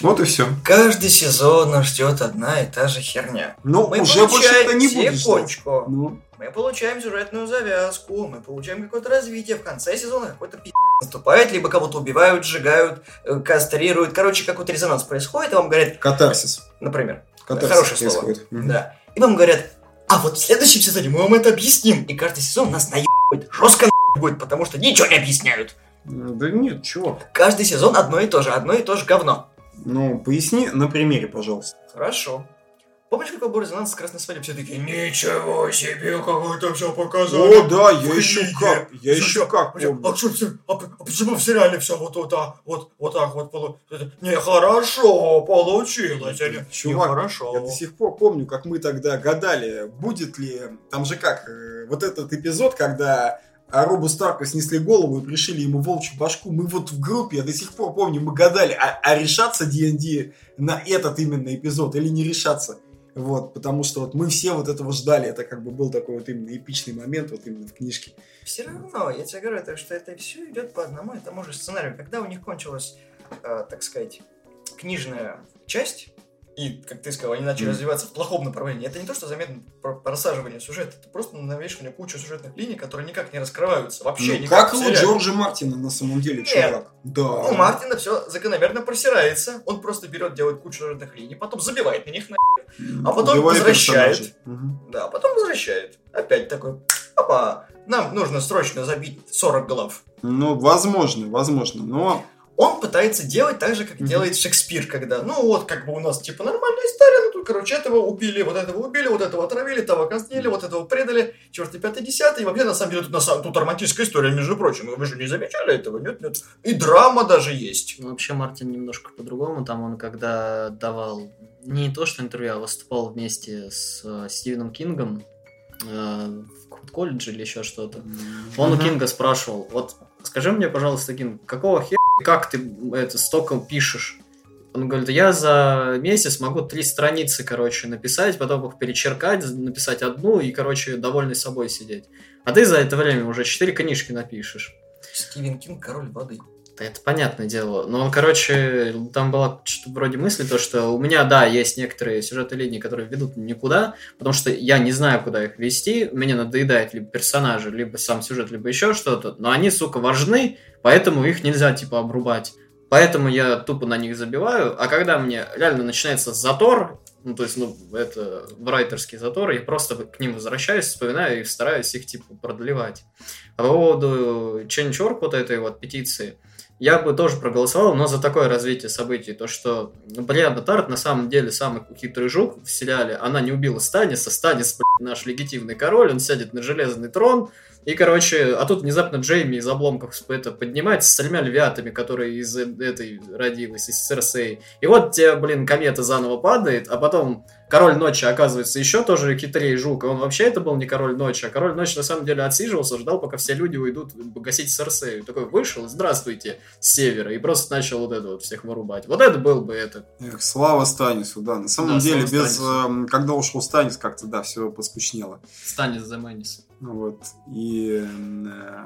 Вот и все. Каждый сезон нас ждет одна и та же херня. Ну, Мы уже больше получаем это не будет. Ну, Мы получаем сюжетную завязку, мы получаем какое-то развитие. В конце сезона какой-то пи*** наступает, либо кого-то убивают, сжигают, э, кастрируют. Короче, какой-то резонанс происходит, и вам говорят, катарсис. например, Катарсис Хорошее слово. Мгм. да. И вам говорят, а вот в следующем сезоне мы вам это объясним. И каждый сезон нас наебывает, жестко наебывает, потому что ничего не объясняют. Да нет, чувак. Каждый сезон одно и то же, одно и то же говно. Ну, поясни на примере, пожалуйста. Хорошо. Помнишь, какой был резонанс с красной свадьбой? Все такие, ничего себе, как это все показали. О, да, я в еще книге». как, я Слушай, еще как помню. А, что, а а почему в сериале все вот, вот, так, вот, вот так вот полу- это Нехорошо получилось. или Чувак, Нехорошо. Я до сих пор помню, как мы тогда гадали, будет ли... Там же как, э, вот этот эпизод, когда а, Робу Старку снесли голову и пришили ему волчью башку. Мы вот в группе, я до сих пор помню, мы гадали, а, а решаться D&D на этот именно эпизод или не решаться. Вот, потому что вот мы все вот этого ждали. Это как бы был такой вот именно эпичный момент вот именно в книжке. Все равно, я тебе говорю, это, что это все идет по одному и тому же сценарию. Когда у них кончилась, э, так сказать, книжная часть, и, как ты сказал, они начали Мгм. развиваться в плохом направлении, это не то, что заметно про- просаживание сюжета, это просто навешивание кучу сюжетных линий, которые никак не раскрываются. Вообще Ну, никак. как у. Джорджа Мартина на самом деле, Нет. чувак. Да. У Мартина все закономерно просирается. Он просто берет, делает кучу сюжетных линий, потом забивает на них на а потом Убивая возвращает. Мгм. Да, потом возвращает. Опять такой, опа, нам нужно срочно забить 40 глав. Ну, возможно, возможно, но... Он пытается делать так же, как Мгм. делает Шекспир, когда, ну вот, как бы у нас типа нормальная история, ну тут, короче, этого убили, вот этого убили, вот этого отравили, того казнили, вот этого предали, четвертый, пятый, десятый, и вообще, на самом деле, тут, на самом, тут романтическая история, между прочим, вы же не замечали этого, нет, нет, и драма даже есть. Ну, Вообще Мартин немножко по-другому. Там он когда давал не то что интервью, а выступал вместе с э, Стивеном Кингом э, в колледже или еще что-то. Он у. Кинга спрашивал, вот скажи мне, пожалуйста, Кинг, какого хера, как ты это столько пишешь? Он говорит, я за месяц могу три страницы, короче, написать, потом их перечеркать, написать одну и, короче, довольный собой сидеть. А ты за это время уже четыре книжки напишешь. Стивен Кинг, король воды. Это понятное дело. Но, короче, там была что-то вроде мысли, то, что у меня, да, есть некоторые сюжетные линии, которые ведут никуда, потому что я не знаю, куда их вести, мне надоедает либо персонажи, либо сам сюжет, либо еще что-то, но они, сука, важны, поэтому их нельзя, типа, обрубать. Поэтому я тупо на них забиваю, а когда мне реально начинается затор, ну, то есть, ну, это райтерский затор, я просто к ним возвращаюсь, вспоминаю и стараюсь их, типа, продлевать. А по поводу Change.org, вот этой вот петиции, я бы тоже проголосовал, но за такое развитие событий, то что Брианна Тарт на самом деле самый хитрый жук в сериале, она не убила Станиса, Станис, наш легитимный король, он сядет на железный трон, и, короче, а тут внезапно Джейми из обломков это поднимается с тремя львятами, которые из э- этой родилась, из Серсей. И вот тебе, блин, комета заново падает, а потом король ночи оказывается еще тоже хитрее жук, и он вообще это был не король ночи, а король ночи на самом деле отсиживался, ждал, пока все люди уйдут гасить Серсею. Такой вышел, здравствуйте, с севера, и просто начал вот это вот всех вырубать. Вот это был бы это. Эх, слава Станису, да. На самом Да, деле, без, Станису. эм, когда ушел Станис, как-то, да, все поскучнело. Станис за Мэнис. Ну Вот. И э,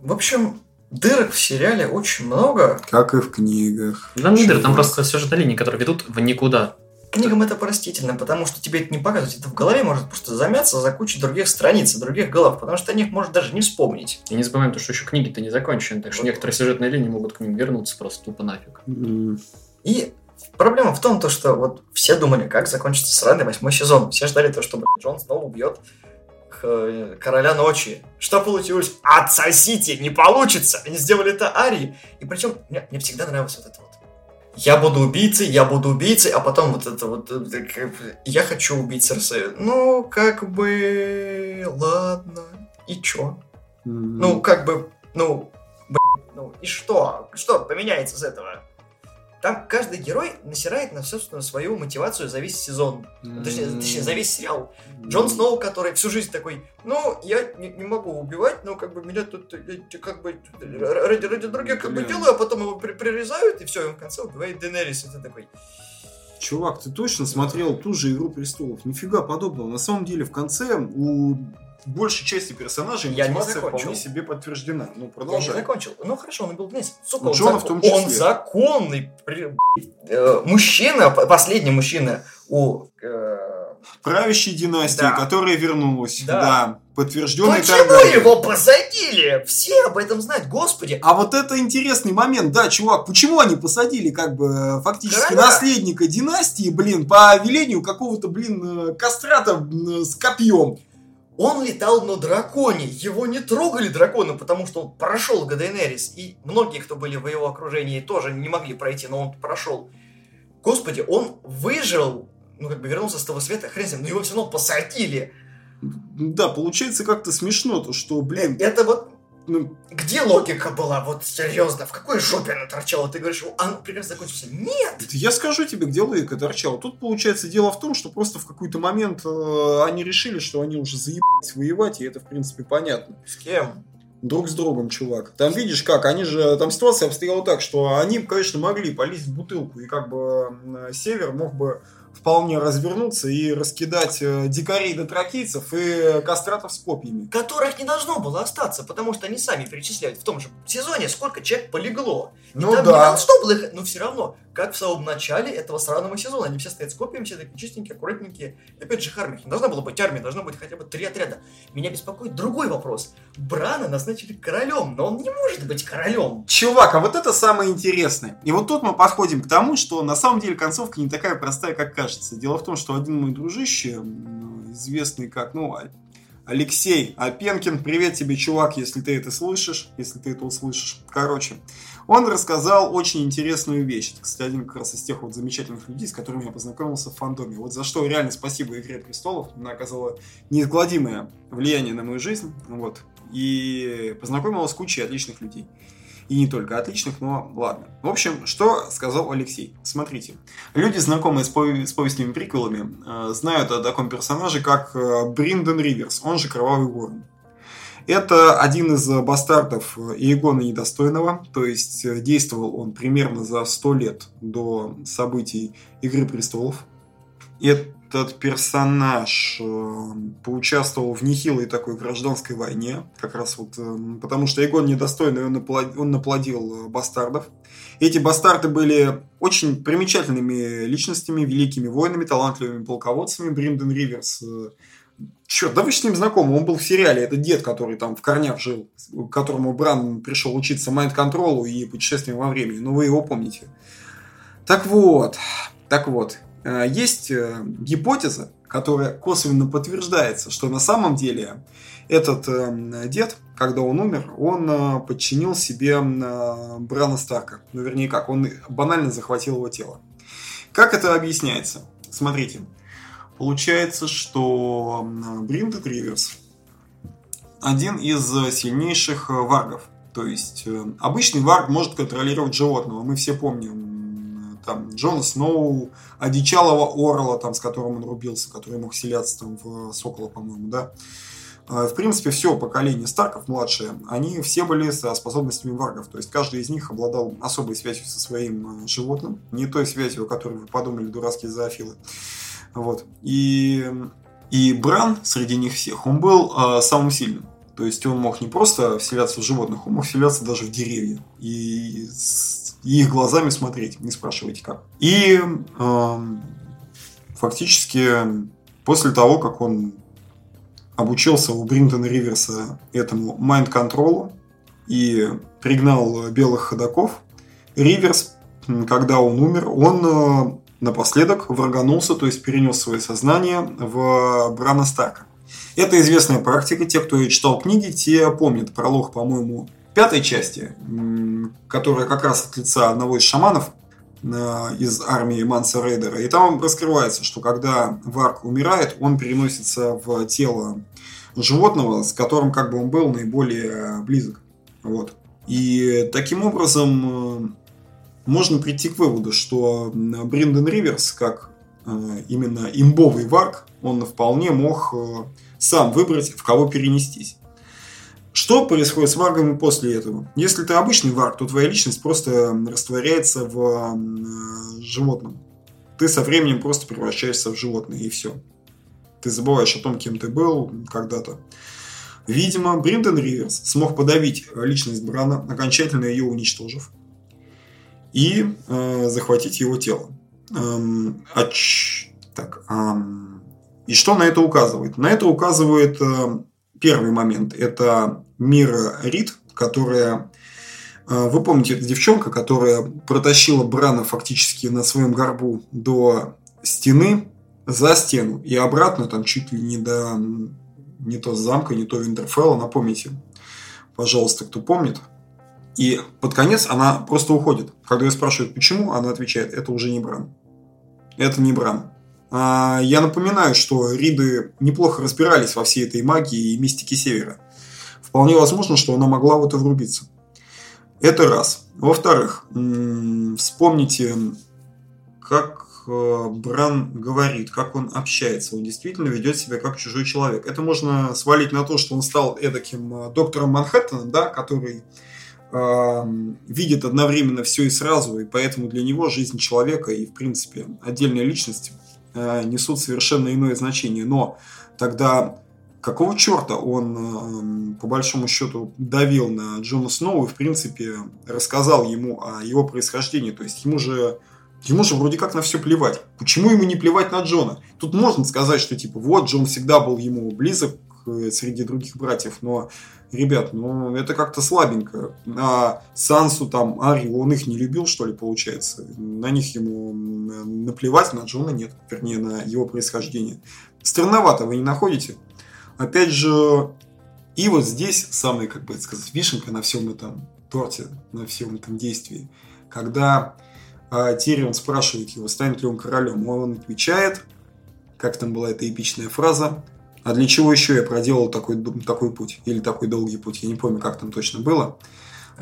В общем, дырок в сериале очень много. как и в книгах. Там не дыр, там Чувак. просто сюжетные линии, которые ведут в никуда. Книгам это простительно, потому что тебе это не показывать. Это в голове может просто замяться за кучей других страниц других глав, потому что о них может даже не вспомнить. И не забываем то, что еще книги-то не закончены, так что некоторые сюжетные линии могут к ним вернуться просто тупо нафиг. М, И проблема в том, то, что вот все думали, как закончится сраный восьмой сезон. Все ждали то, что Джон снова убьет х- короля ночи. Что получилось? Отсосите! Не получится! Они сделали это Арии. И причем мне, мне всегда нравилось вот это вот. Я буду убийцей, я буду убийцей, а потом вот это вот, э, бы, я хочу убить Серсею. Ну, как бы, ладно, и чё? Ну, как бы, ну, ну и что? Что поменяется с этого? Там каждый герой насирает на собственную свою мотивацию за весь сезон. М. Точнее, точнее, за весь сериал. Джон Сноу, который всю жизнь такой, ну, я не, не могу убивать, но как бы меня тут э, как бы ради, ради других как бы делаю, а потом его при- прирезают, и все, и он в конце убивает Денерис. Ты такой, Чувак, ты точно смотрел ту же «Игру престолов»? Нифига подобного. На самом деле, в конце у большей части персонажей Я не мотивация закончил. вполне себе подтверждена. Ну, я не продолжай. закончил. Ну хорошо, он убил Денерис. Сука, У он, Джона зак- в том он числе. законный при- э, мужчина, последний мужчина у э, Правящей династии, Да. которая вернулась. Да. Да. Подтвержденный Почему его посадили? Все об этом знают, господи. А вот это интересный момент, да, чувак, почему они посадили как бы э, фактически Короля. наследника династии, блин, по велению какого-то, блин, э, кастрата блин, с копьем? Он летал на драконе, его не трогали драконы, потому что он прошел Гаденерис, и многие, кто были в его окружении, тоже не могли пройти, но он прошел. Господи, он выжил, ну как бы вернулся с того света, хрен с ним, но его все равно посадили. Да, получается как-то смешно, то что, блин, Это вот ну, где логика была, вот серьезно, в какой жопе она торчала? Ты говоришь, он прекрасно закончился. Нет! Я скажу тебе, где логика торчала. Тут, получается, дело в том, что просто в какой-то момент э, они решили, что они уже заебались воевать, и это, в принципе, понятно. С кем? Друг с другом, чувак. Там видишь как, они же, там ситуация обстояла так, что они, конечно, могли полезть в бутылку, и как бы Север мог бы вполне развернуться и раскидать э, дикарей до тракийцев и кастратов с копьями. Которых не должно было остаться, потому что они сами перечисляют в том же сезоне, сколько человек полегло. И Ну там не да. должно было их, но все равно, как в самом начале этого сраного сезона, они все стоят с копьями, все такие чистенькие, аккуратненькие. И опять же, армия. Не должна была быть армия, должно быть хотя бы три отряда. Меня беспокоит другой вопрос. Брана назначили королем, но он не может быть королем. Чувак, а вот это самое интересное. И вот тут мы подходим к тому, что на самом деле концовка не такая простая, как кажется. Дело в том, что один мой дружище, известный как, ну, Алексей Опенкин, привет тебе, чувак, если ты это слышишь, если ты это услышишь. Короче, он рассказал очень интересную вещь. Это, кстати, один как раз из тех вот замечательных людей, с которыми я познакомился в фандоме. Вот за что реально спасибо «Игре престолов». Она оказала неизгладимое влияние на мою жизнь. Вот. И познакомилась с кучей отличных людей. И не только отличных, но ладно. В общем, что сказал Алексей? Смотрите. Люди, знакомые с, пове- с повестными приквелами, э, знают о таком персонаже, как э, Бринден Риверс, он же Кровавый Ворон. Это один из э, бастардов э, Иегона Недостойного, то есть э, действовал он примерно за 100 лет до событий Игры Престолов. Этот персонаж поучаствовал в нехилой такой гражданской войне, как раз вот потому что Иегон Недостойный, он, наплод- он наплодил бастардов. Эти бастарды были очень примечательными личностями, великими воинами, талантливыми полководцами. Бринден Риверс Черт, да вы с ним знакомы, он был в сериале, это дед, который там в корнях жил, к которому Бран пришел учиться майнд-контролу и путешествиям во времени, ну вы его помните. Так вот, так вот, э, есть э, гипотеза, которая косвенно подтверждается, что на самом деле этот э, дед, когда он умер, он подчинил себе Брана Старка. Ну, вернее как, он банально захватил его тело. Как это объясняется? Смотрите, Получается, что Бриндед Риверс один из сильнейших э, варгов. То есть э, обычный варг может контролировать животного. Мы все помним там Джона Сноу, одичалого орла, там, с которым он рубился, который мог селяться там в Сокола, по-моему, да. Э, В принципе, все поколение Старков младшие, они все были со способностями варгов. То есть каждый из них обладал особой связью со своим э, животным. Не той связью, о которой вы подумали, дурацкие зоофилы. Вот. И, и Бран среди них всех, он был э, самым сильным. То есть он мог не просто вселяться в животных, он мог вселяться даже в деревья. И, и их глазами смотреть, не спрашивайте как. И эм, фактически после того, как он обучился у Бринтона Риверса этому майнд-контролу и пригнал белых ходаков, Риверс, когда он умер, он э, напоследок враганулся, то есть перенес свое сознание в Брана Старка. Это известная практика. Те, кто читал книги, те помнят пролог, по-моему, пятой части, которая как раз от лица одного из шаманов э, из армии Манса Рейдера. И там раскрывается, что когда Варк умирает, он переносится в тело животного, с которым как бы он был наиболее близок. Вот. И таким образом э, можно прийти к выводу, что Бринден Риверс, как э, именно имбовый варк, он вполне мог э, сам выбрать, в кого перенестись. Что происходит с варгами после этого? Если ты обычный варг, то твоя личность просто растворяется в э, животном. Ты со временем просто превращаешься в животное, и все. Ты забываешь о том, кем ты был когда-то. Видимо, Бринден Риверс смог подавить личность Брана, окончательно ее уничтожив, и э, захватить его тело. Эм, а ч- так, ам, и что на это указывает? На это указывает э, первый момент. Это Мира Рид, которая... э, Вы помните, это девчонка, которая протащила Брана фактически на своем горбу до стены, за стену и обратно там чуть ли не до не то замка, не то Винтерфелла, напомните, пожалуйста, кто помнит. И под конец она просто уходит. Когда я спрашиваю, почему, она отвечает, это уже не Бран. Это не Бран. А, я напоминаю, что Риды неплохо разбирались во всей этой магии и мистике Севера. Вполне возможно, что она могла в это врубиться. Это раз. Во-вторых, вспомните, как э, Бран говорит, как он общается. Он действительно ведет себя как чужой человек. Это можно свалить на то, что он стал эдаким э, доктором Манхэттена, да, который видит одновременно все и сразу, и поэтому для него жизнь человека и, в принципе, отдельная личность э, несут совершенно иное значение. Но тогда какого черта он, по большому счету, давил на Джона Сноу и, в принципе, рассказал ему о его происхождении? То есть ему же Ему же вроде как на все плевать. Почему ему не плевать на Джона? Тут можно сказать, что типа вот Джон всегда был ему близок среди других братьев, но ребят, ну это как-то слабенько. А Сансу там, Ари, он их не любил, что ли, получается? На них ему наплевать, на Джона нет, вернее, на его происхождение. Странновато, вы не находите? Опять же, и вот здесь самая, как бы сказать, вишенка на всем этом торте, на всем этом действии, когда а Тирион спрашивает его, станет ли он королем, он отвечает, как там была эта эпичная фраза, а для чего еще я проделал такой, такой путь? Или такой долгий путь? Я не помню, как там точно было.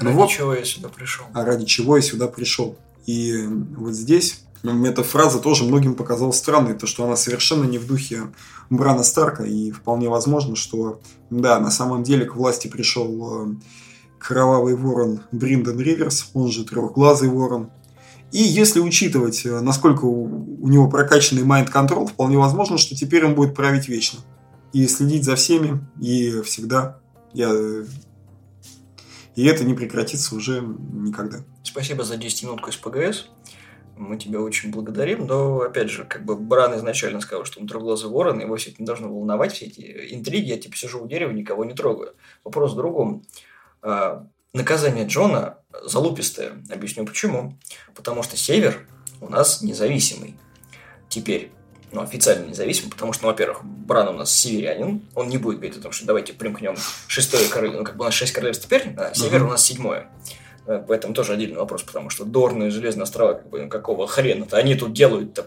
Но ради вот, чего я сюда пришел? А ради чего я сюда пришел? И вот здесь эта фраза тоже многим показалась странной, то, что она совершенно не в духе Брана Старка, и вполне возможно, что, да, на самом деле к власти пришел э, кровавый ворон Бриндон Риверс, он же трехглазый ворон, и если учитывать, э, насколько у него прокачанный mind control, вполне возможно, что теперь он будет править вечно и следить за всеми, и всегда. Я... И это не прекратится уже никогда. Спасибо за 10 минутку из ПГС. Мы тебя очень благодарим, но, опять же, как бы Бран изначально сказал, что он трехглазый ворон, его все это не должно волновать, все эти интриги, я типа сижу у дерева, никого не трогаю. Вопрос в другом. А, наказание Джона залупистое. Объясню почему. Потому что Север у нас независимый. Теперь ну, официально независим, потому что, ну, во-первых, Бран у нас северянин, он не будет говорить о том, что давайте примкнем шестое королевство, ну, как бы у нас шесть королевств теперь, а север у нас седьмое. Э, поэтому тоже отдельный вопрос, потому что Дорны и Железные острова, как бы, ну, какого хрена-то они тут делают-то?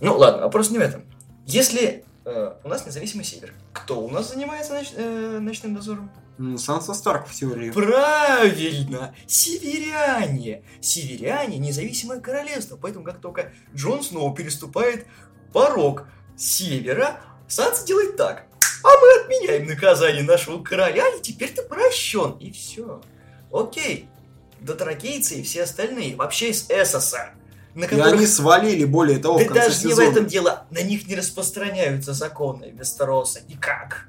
Ну, ладно, вопрос не в этом. Если э, у нас независимый север, кто у нас занимается ноч- э, ночным дозором? Санса Старк в теории. Правильно! Северяне! Северяне – независимое королевство, поэтому как только Джон Сноу переступает порог севера, Санса делает так. А мы отменяем наказание нашего короля, и теперь ты прощен. И все. Окей. Дотракейцы и все остальные, вообще из Эссоса, на которых... И они свалили, более того, да в конце даже сезона. не в этом дело. На них не распространяются законы Вестероса. Никак.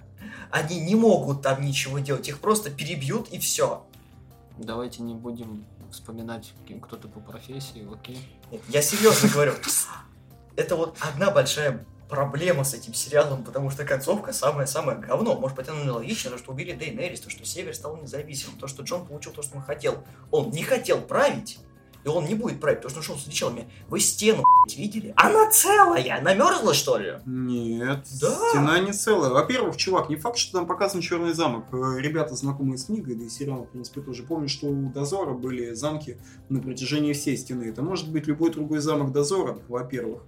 Они не могут там ничего делать. Их просто перебьют и все. Давайте не будем вспоминать, кем кто-то по профессии, окей? Нет, я серьезно говорю это вот одна большая проблема с этим сериалом, потому что концовка самое-самое говно. Может быть, она нелогична, то, что убили Дейнерис, то, что Север стал независимым, то, что Джон получил то, что он хотел. Он не хотел править, и он не будет править, потому что он шел с началами. Вы стену, видели? Она целая! Намерзла, что ли? Нет, да. стена не целая. Во-первых, чувак, не факт, что там показан Черный замок. Э, ребята, знакомые с книгой, да и сериалом, в принципе, тоже помнят, что у Дозора были замки на протяжении всей стены. Это может быть любой другой замок Дозора, во-первых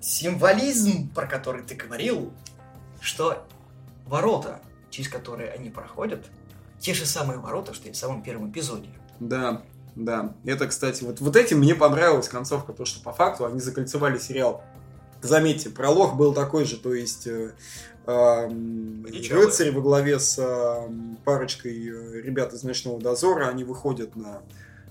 символизм, про который ты говорил, что ворота, через которые они проходят, те же самые ворота, что и в самом первом эпизоде. Да, да. Это, кстати, вот, вот этим мне понравилась концовка, то, что по факту они закольцевали сериал. Заметьте, пролог был такой же, то есть э, э, рыцарь во главе с э, парочкой э, ребят из Ночного Дозора, они выходят на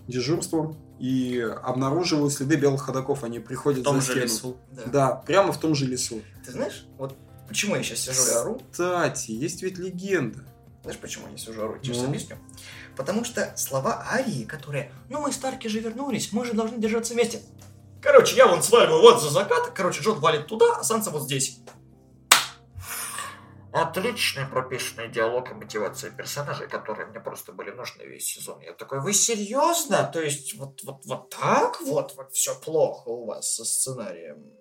дежурство и обнаруживают следы белых ходоков. Они приходят в том за же стену. лесу. Да. да, прямо в том же лесу. Ты знаешь, вот почему я сейчас сижу и ору? Кстати, есть ведь легенда. Знаешь, почему я сижу и ору? Сейчас ну. объясню. Потому что слова Арии, которые «Ну, мы, Старки, же вернулись, мы же должны держаться вместе». Короче, я вон сваливаю вот за закат, короче, Джон валит туда, а Санса вот здесь. Отличный прописанный диалог и мотивация персонажей, которые мне просто были нужны весь сезон. Я такой, вы серьезно? То есть вот, вот, вот так вот, вот все плохо у вас со сценарием?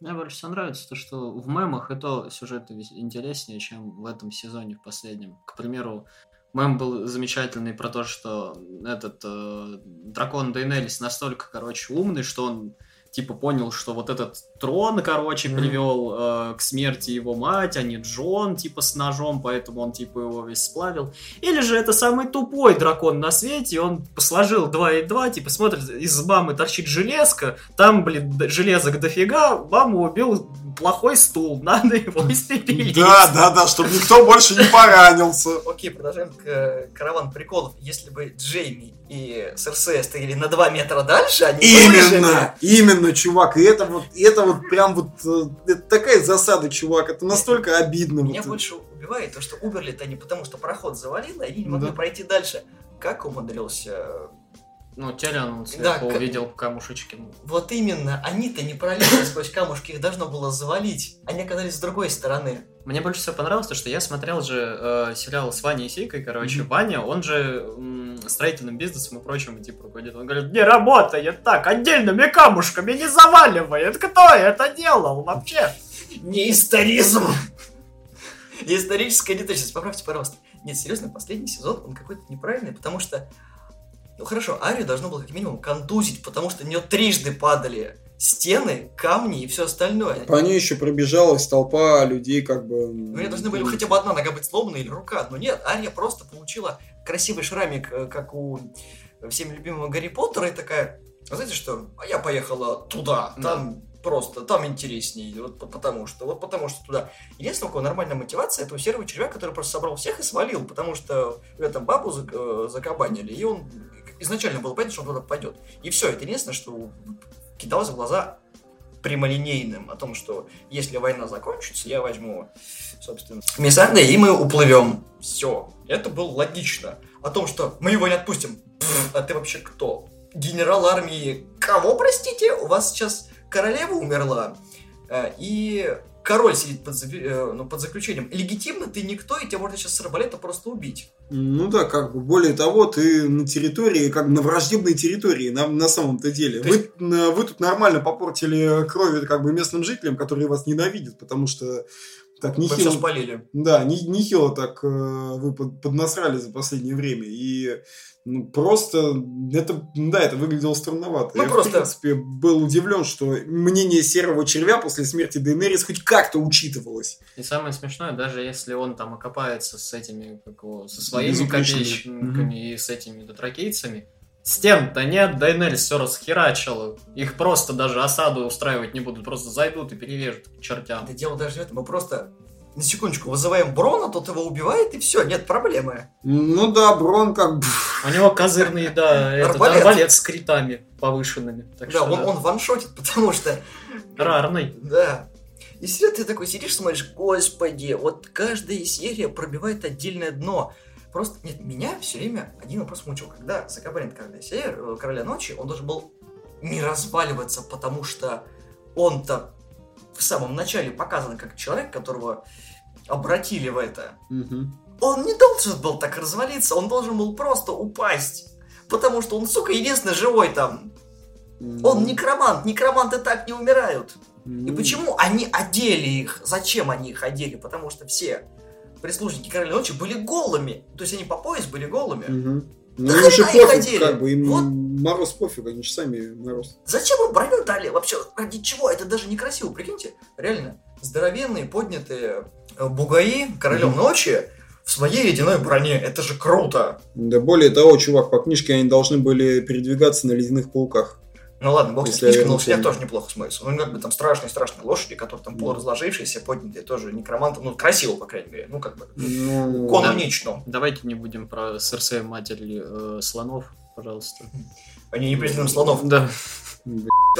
Мне больше всего нравится то, что в мемах это сюжеты вес- интереснее, чем в этом сезоне, в последнем. К примеру, мем был замечательный про то, что этот э, дракон Дейнелис настолько, короче, умный, что он типа понял, что вот этот трон, короче, Мгм. привел э, к смерти его мать, а не Джон, типа, с ножом, поэтому он, типа, его весь сплавил. Или же это самый тупой дракон на свете, он сложил 2 и 2, типа, смотрит, из мамы торчит железка, там, блин, железок дофига, маму убил плохой стул, надо его испепелить. Да, да, да, чтобы никто больше не поранился. Окей, продолжаем к, э, караван приколов. Если бы Джейми и Серсея стояли на 2 метра дальше, они. Именно, именно, чувак. И это вот, и это вот прям вот, э, это такая засада, чувак. Это настолько обидно. Меня больше убивает то, что умерли-то они потому, что пароход завалило, и они не могли Да. пройти дальше. Как умудрился... Ну, Телян он Да, сверху к- увидел камушечки. Вот именно, они-то не пролезли сквозь камушки, их должно было завалить. Они оказались с другой стороны. Мне больше всего понравилось то, что я смотрел же э, сериал с Ваней и Сейкой, короче, Мгм. Ваня, он же м, строительным бизнесом и прочим, типа, руководит. Он говорит, не работает так, отдельными камушками не заваливает. Кто это делал вообще? Не историзм! Историческая неточность, поправьте, пожалуйста. Нет, серьезно, последний сезон, он какой-то неправильный, потому что... Ну хорошо, Арию должно было как минимум контузить, потому что у нее трижды падали стены, камни и все остальное. По ней еще пробежалась толпа людей, как бы... У нее должны были хотя бы одна нога быть сломана или рука, но нет, Ария просто получила красивый шрамик, э, как у всеми любимого Гарри Поттера, и такая, а знаете что, а я поехала туда, там просто, там интереснее, вот по- потому что, вот потому что туда. Единственное, у кого нормальная мотивация, это у серого червя, который просто собрал всех и свалил, потому что в этом бабу э, закабанили, и он изначально было понятно, что он туда пойдет. И все, это единственное, что кидалось в глаза прямолинейным, о том, что если война закончится, я возьму, собственно, Миссанде, и мы уплывем. Все. Это было логично. О том, что мы его не отпустим. Пф, а ты вообще кто? Генерал армии кого, простите? У вас сейчас королева умерла, э, и король сидит под, э, ну, под заключением. Легитимно ты никто, и тебя можно сейчас с арбалета просто убить. Ну да, как бы, более того, ты на территории, как на враждебной территории, на, на самом-то деле. То Вы, есть- вы тут нормально попортили крови, как бы, местным жителям, которые вас ненавидят, потому что так Мы все нехило... спалили. Да, не- нехило так э, вы под- поднасрали за последнее время. И ну, просто это, да, это выглядело странновато. Ну, Я, просто- в принципе, был удивлен, что мнение серого червя после смерти Дейнерис хоть как-то учитывалось. И самое смешное, даже если он там окопается с этими, как его, со своими Заключенными. копейщиками и с этими дотракейцами, стен-то нет, Дайнель все расхерачил. Их просто даже осаду устраивать не будут, просто зайдут и перережут к чертям. Это дело даже в этом. Мы просто на секундочку вызываем Брона, тот его убивает, и все, нет проблемы. Ну да, Брон как бы... У него козырный, да, этот Арбалет. арбалет с критами повышенными. Так да, что, он, да. он ваншотит, потому что Рарный. Да. И серьезно, ты такой сидишь, смотришь, господи, вот каждая серия пробивает отдельное дно. Просто, нет, меня все время один вопрос мучил. Когда закабанит каждая серия э, Короля Ночи, он должен был не разваливаться, потому что он-то в самом начале показан как человек, которого обратили в это. Мгм. Он не должен был так развалиться, он должен был просто упасть. Потому что он, сука, единственный живой там. Он некромант, некроманты так не умирают. И Ну, почему они одели их? Зачем они их одели? Потому что все прислужники Короля Ночи были голыми. То есть они по пояс были голыми. Мгм. Ну, Да хрена их одели. как бы, им Вот. Мороз пофиг, они же сами мороз. Зачем им броню дали? Вообще, ради чего? Это даже некрасиво. Прикиньте, реально, здоровенные, поднятые э, бугаи Королем Мгм. Ночи в своей ледяной броне. Это же круто. Да более того, чувак, по книжке они должны были передвигаться на ледяных пауках. Ну ладно, бог с я но снег тоже неплохо смысл. Ну, как бы там страшные-страшные лошади, которые там Да. полуразложившиеся, поднятые, тоже некроманты. Ну, красиво, по крайней мере. Ну, как бы, Ну, канонично. Давайте не будем про Серсея матери э, слонов, пожалуйста. Они не признаны слонов. Да.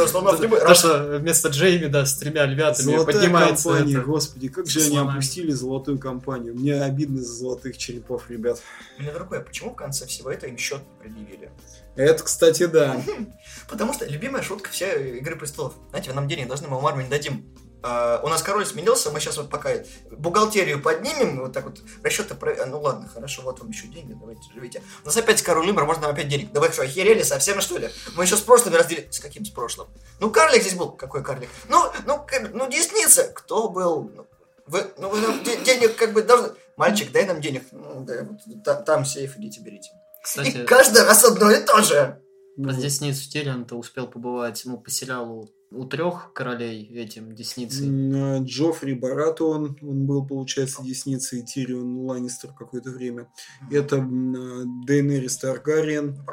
слонов. То, что вместо Джейми, да, с тремя львятами Золотая поднимается компания, это. господи, как же они опустили золотую компанию. Мне обидно за золотых черепов, ребят. Меня другое. Почему в конце всего этого им счет не предъявили? Это, кстати, да. Потому что любимая шутка вся Игры Престолов. Знаете, вы нам денег должны, мы вам армию не дадим. Э, у нас король сменился, мы сейчас вот пока бухгалтерию поднимем, вот так вот расчеты, про... ну ладно, хорошо, вот вам еще деньги, давайте живите. У нас опять король умер, можно нам опять денег. Да вы что, охерели совсем что ли? Мы еще с прошлым разделили. С каким с прошлым? Ну, карлик здесь был. Какой карлик? Ну, ну, ну, десница. Кто был? Ну, Вы, ну, вы нам де- денег как бы должны... Мальчик, дай нам денег. Ну, да, вот та- там сейф, идите, берите. И Кстати, каждый раз одно и то же. про десницу Тирион-то успел побывать, ну, по сериалу у трех королей этим десницей. А Джоффри Баратон, он был, получается, десницей Тирион Ланнистер какое-то время. Это а, Дейнерис Таргариен.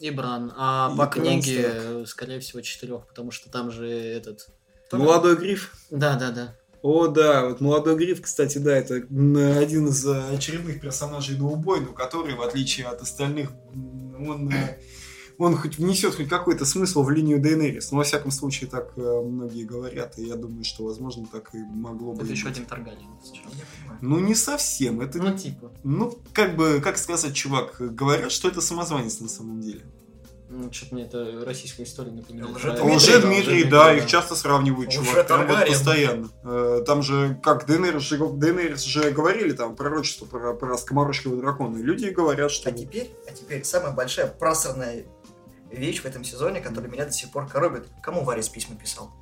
И Бран. А И по книге, Старк. скорее всего, четырех, потому что там же этот... Молодой Гриф. Да-да-да. О, да, вот молодой Гриф, кстати, да, это один из э, очередных персонажей Ноубой, но который, в отличие от остальных, он, он хоть внесет хоть какой-то смысл в линию Дейнерис. Но, во всяком случае, так э, многие говорят, и я думаю, что, возможно, так и могло бы Это еще быть. один Таргариен. Ну, не совсем. Это, Ну, типа. ну, как бы, как сказать, чувак, говорят, что это самозванец на самом деле. Ну, что-то мне это российскую историю напоминает. Лже- Про- Дмитрий, Лже да, Дмитрий, да, Дмитрий, их часто сравнивают, Лже чувак, прям вот Таргариен. постоянно. Э, Там же, как Дейнерис же, Дейнерис же говорили там пророчество про, про скоморожьего дракона, и люди говорят, что... А теперь, а теперь самая большая просранная вещь в этом сезоне, которая меня до сих пор коробит. Кому Варис письма писал?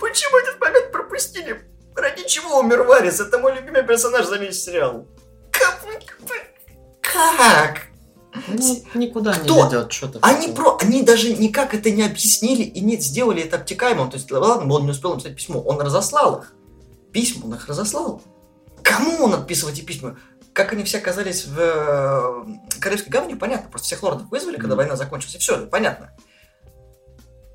Почему этот момент пропустили? Ради чего умер Варис? Это мой любимый персонаж за весь сериал. Как? Ну, никуда Кто? не ведет, что-то. Они про, они даже никак это не объяснили и не сделали это обтекаемым. То есть, ладно, он не успел написать письмо, он разослал их. Письма он их разослал. Кому он отписывал эти письма? Как они все оказались в э, Королевской гавани, понятно. Просто всех лордов вызвали, когда война закончилась, и все, понятно.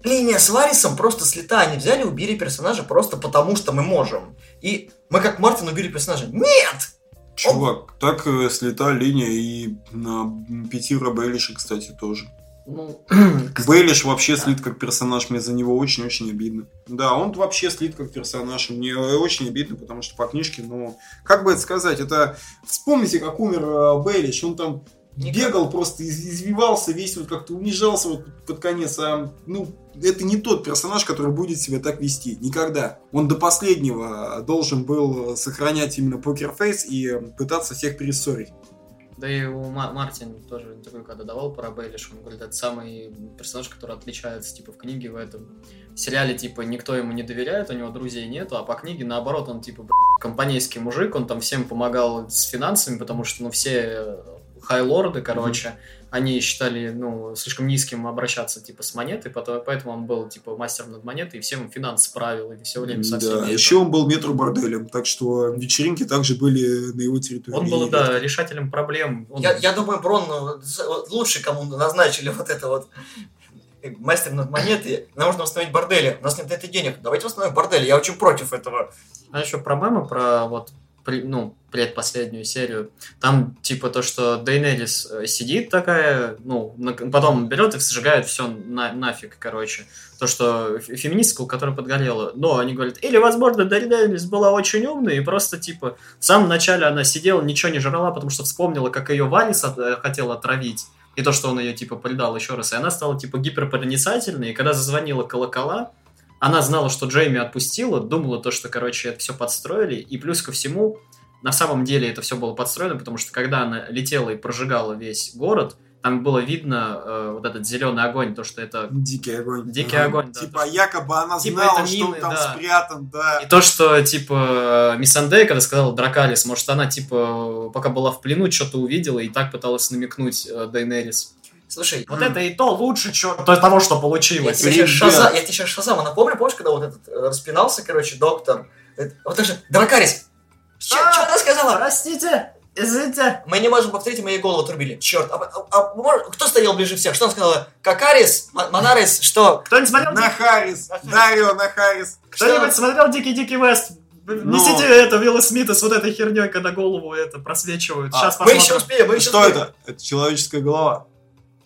Линия с Варисом просто слета. Они взяли, убили персонажа просто потому, что мы можем. И мы как Мартин убили персонажа. Нет! Чувак, так э, слета линия и на Петира Бейлиша, кстати, тоже. Ну, Бейлиш вообще слит как персонаж, мне за него очень-очень обидно. Да, он вообще слит как персонаж, мне очень обидно, потому что по книжке, ну, как бы это сказать, это... Вспомните, как умер э, Бейлиш, он там Никак. бегал просто, из- извивался весь, вот как-то унижался вот под конец, а, ну, это не тот персонаж, который будет себя так вести, никогда. Он до последнего должен был сохранять именно покерфейс и пытаться всех перессорить. Да и у Ма- Мартин тоже интервью когда давал про Бейлиш, он говорит, это самый персонаж, который отличается, типа, в книге в этом. В сериале, типа, никто ему не доверяет, у него друзей нету, а по книге, наоборот, он, типа, компанейский мужик, он там всем помогал с финансами, потому что, ну, все э, хайлорды, короче, они считали, ну, слишком низким обращаться, типа, с монетой, потом- поэтому он был, типа, мастером над монетой, и всем финансы правил, и все время со всеми. Да, еще он был метро борделем, так что вечеринки также были на его территории. Он был, да, решателем проблем. Он- Я, я думаю, Брон ну, лучше, кому назначили вот это вот э, мастер над монеты. Нам нужно восстановить бордели. У нас нет на это денег. Давайте восстановим бордели. Я очень против этого. А еще про мемы, про вот ну, предпоследнюю серию. Там, типа, то, что Дейнерис э, сидит такая, ну, потом берет и сжигает все на, нафиг, короче. То, что фе- феминистка, у которой подгорела. Но они говорят, или, возможно, Дейнерис была очень умной, и просто, типа, в самом начале она сидела, ничего не жрала, потому что вспомнила, как ее Валис от- э, хотел отравить. И то, что он ее, типа, предал еще раз. И она стала, типа, гиперпроницательной. И когда зазвонила колокола, она знала, что Джейми отпустила, думала то, что, короче, это все подстроили, и плюс ко всему, на самом деле это все было подстроено, потому что когда она летела и прожигала весь город, там было видно э, вот этот зеленый огонь, то, что это... Дикий огонь. Дикий Ага. огонь, да, Типа, то, якобы она Типа, знала, это что он мины, там да. спрятан, да. И то, что, типа, Миссандей, когда сказала Дракалис, может, она, типа, пока была в плену, что-то увидела и так пыталась намекнуть э, Дейнерис. Слушай, Вот это и то лучше чё- то- того, что я получилось. тебе сейчас Ребят. Шаза, я тебе сейчас Шазама напомню, помнишь, когда вот этот э, распинался, короче, доктор? Это- вот даже Дракарис. Что А! она сказала? Простите, извините. Мы не можем повторить, мы ей голову отрубили. Черт, а, а- а кто стоял ближе всех? Что она сказала? Какарис? Монарис? Что? Кто-нибудь смотрел Нахарис. Дарио Нахарис. Кто-нибудь смотрел Дикий Дикий Вест? Ну. Несите это Вилла Смита с вот этой херней, когда голову это просвечивают. А, Сейчас Мы еще посмотрим. успеем, мы еще Что успеем. это? Это человеческая голова.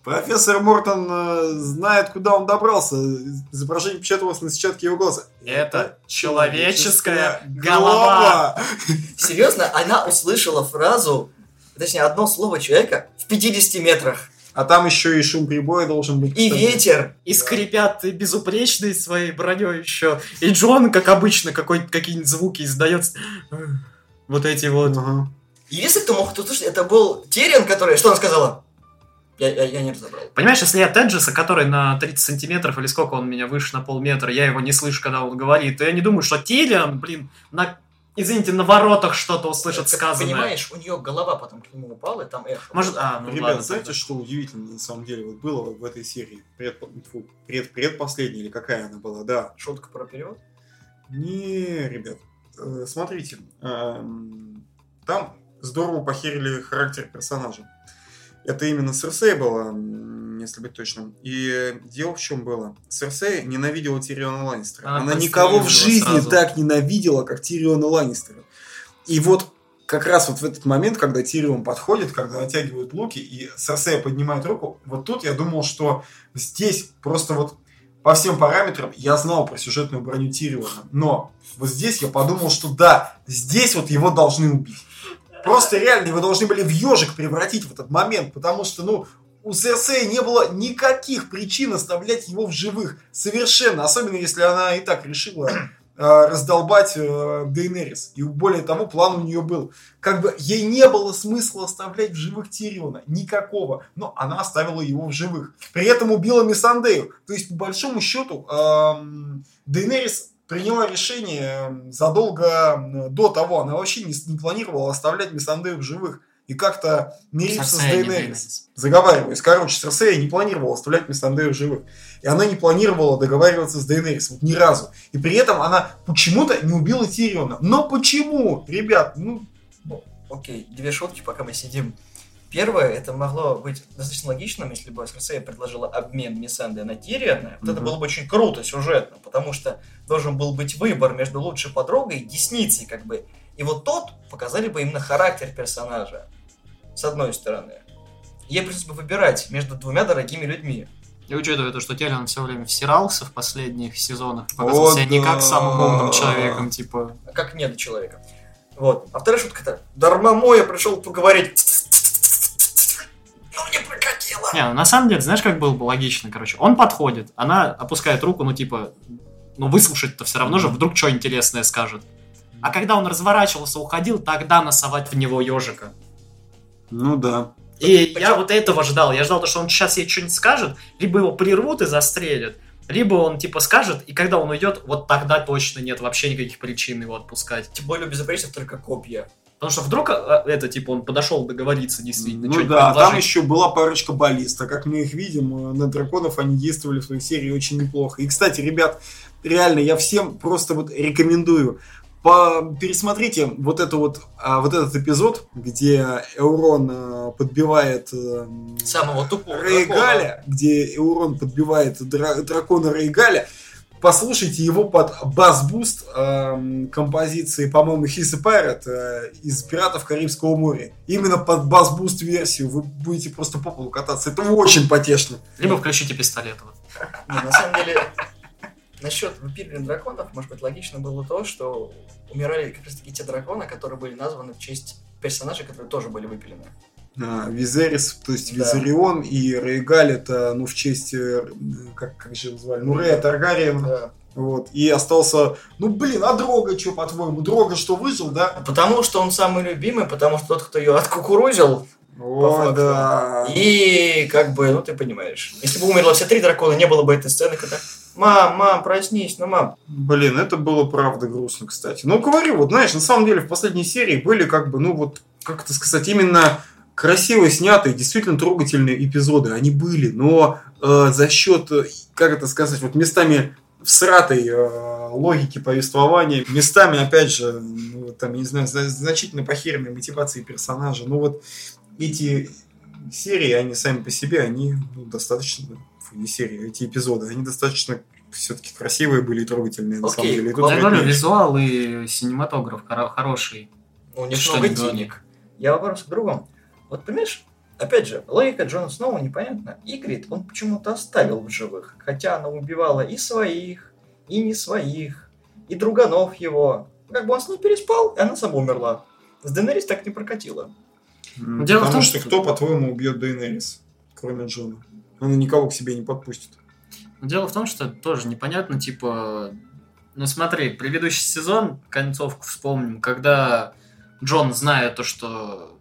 Профессор Мортон э, знает, куда он добрался. Изображение печаталось на сетчатке его глаза. Это человеческая голова. Серьезно, она услышала фразу, точнее, одно слово человека в 50 метрах. А там еще и шум прибоя должен быть. И кстати. ветер. И скрипят безупречной своей броней еще. И Джон, как обычно, какой какие-нибудь звуки издает. Вот эти вот. Ага. Если кто мог тут слушать, это был Терен, который... Что она сказала? Я, я, я не разобрал. Понимаешь, если я Теджеса, который на 30 сантиметров, или сколько он меня выше на полметра, я его не слышу, когда он говорит, то я не думаю, что Тириан, блин, на, извините, на воротах что-то услышит Ты сказанное. Понимаешь, у нее голова потом к нему упала, и там эхо. Может, а, ну Ребят, ладно, знаете, тогда. что удивительно на самом деле вот было в этой серии? Пред, фу, пред, предпоследней или какая она была, да. Шутка про перевод? Не, ребят, э, смотрите, эм, там здорово похерили характер персонажа. Это именно Серсей была, м, если быть точным. И дело в чем было? Серсей ненавидела Тириона Ланнистера. Она Она, никого в жизни сразу. так ненавидела, как Тириона Ланнистера. И вот как раз вот в этот момент, когда Тирион подходит, когда натягивают луки, и Серсея поднимает руку, вот тут я думал, что здесь просто вот по всем параметрам я знал про сюжетную броню Тириона, но вот здесь я подумал, что да, здесь вот его должны убить. Просто реально его должны были в ежик превратить в этот момент, потому что, ну, у Серсея не было никаких причин оставлять его в живых. Совершенно. Особенно, если она и так решила э, раздолбать э, Дейнерис. И более того, план у нее был. Как бы ей не было смысла оставлять в живых Тириона. Никакого. Но она оставила его в живых. При этом убила Мисандею. То есть, по большому счету, эм, Дейнерис приняла решение эм, задолго э, до того. Она вообще не, не планировала оставлять Мисандею в живых. И как-то мириться с Дейнерис. Заговариваюсь. Короче, Серсея не планировала оставлять Мисандею в живых. И она не планировала договариваться с Дейнерис. Вот ни разу. И при этом она почему-то не убила Тириона. Но почему? Ребят, ну... Ну, окей, две шутки, пока мы сидим. Первое, это могло быть достаточно логичным, если бы Серсея предложила обмен Миссанды на Тириона. Вот это Мгм. было бы очень круто сюжетно, потому что должен был быть выбор между лучшей подругой и десницей, как бы. И вот тот показали бы именно характер персонажа, с одной стороны. Ей пришлось бы выбирать между двумя дорогими людьми. И учитывая то, что Теллиан все время всирался в последних сезонах, показывал О, себя не как да. самым умным человеком, типа... а как нет человека. Вот. А вторая шутка это Дармамой я пришел поговорить. Ну, не прокатило. Не, ну, на самом деле, знаешь, как было бы логично, короче. Он подходит, она опускает руку, ну, типа, ну, выслушать-то все равно же, вдруг что интересное скажет. А когда он разворачивался, уходил, тогда насовать в него ежика. Ну да. И Причем- я вот этого ждал. Я ждал, то, что он сейчас ей что-нибудь скажет, либо его прервут и застрелят, либо он, типа, скажет, и когда он уйдет, вот тогда точно нет вообще никаких причин его отпускать. Тем более у только копья. Потому что вдруг а, это, типа, он подошел договориться действительно. Ну да, там предложить. еще была парочка баллист, а как мы их видим, э, на драконов они действовали в своей серии очень неплохо. И, кстати, ребят, реально, я всем просто вот рекомендую, по- пересмотрите вот, это вот, а, вот этот эпизод, где Эурон э, подбивает э, Самого тупого Рейгаля, где Эурон подбивает дра- дракона Рейгаля, послушайте его под bass boost эм, композиции, по-моему, He's a Pirate э, из «Пиратов Карибского моря». Именно под bass boost версию вы будете просто по полу кататься. Это очень потешно. Либо включите пистолет. вот. Не, на самом деле, насчет выпиливания драконов, может быть, логично было то, что умирали как раз таки те драконы, которые были названы в честь персонажей, которые тоже были выпилены. А, Визерис, то есть Да. Визарион и Рейгаль, это, ну, в честь, э, как, как же его звали, ну, Рея Таргариен, Да. вот, и остался, ну, блин, а Дрога что, по-твоему, Дрога что, выжил, да? Потому что он самый любимый, потому что тот, кто ее откукурузил, О, да. и как бы, ну ты понимаешь. Если бы умерло все три дракона, не было бы этой сцены, когда «Мам, мам, проснись, ну мам». Блин, это было правда грустно, кстати. Ну, говорю, вот, знаешь, на самом деле в последней серии были как бы, ну, вот, как это сказать, именно красиво снятые, действительно трогательные эпизоды. Они были, но э, за счет, э, как это сказать, вот местами всратой э, логики повествования, местами, опять же, ну, там, я не знаю, зна- значительно похеренной мотивации персонажа. Ну, вот эти серии, они сами по себе, они ну, достаточно, фу, не серии, эти эпизоды, они достаточно все-таки красивые были и трогательные, на Окей, самом деле. И тут Я говорю, нет. визуал и синематограф хоро- хороший. Ну, у них Что много денег. Я вопрос к другому. Вот понимаешь, опять же, логика Джона Сноу непонятна. Игрит он почему-то оставил в живых. Хотя она убивала и своих, и не своих, и друганов его. Как бы он с ней переспал, и она сама умерла. С Денерис так не прокатило. Дело в Потому том, что что- кто, по-твоему, убьет Дейнерис? кроме Джона. Она никого к себе не подпустит. Дело в том, что тоже непонятно, типа... Ну смотри, предыдущий сезон, концовку вспомним, когда Джон, зная то, что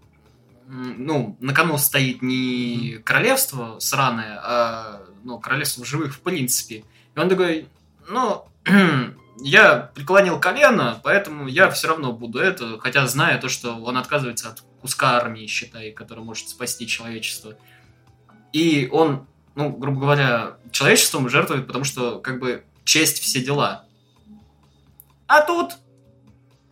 ну, на кону стоит не королевство сраное, а ну, королевство живых в принципе. И он такой, ну, я преклонил колено, поэтому я все равно буду это, хотя зная то, что он отказывается от куска армии, считай, который может спасти человечество. И он, ну, грубо говоря, человечеством жертвует, потому что, как бы, честь все дела. А тут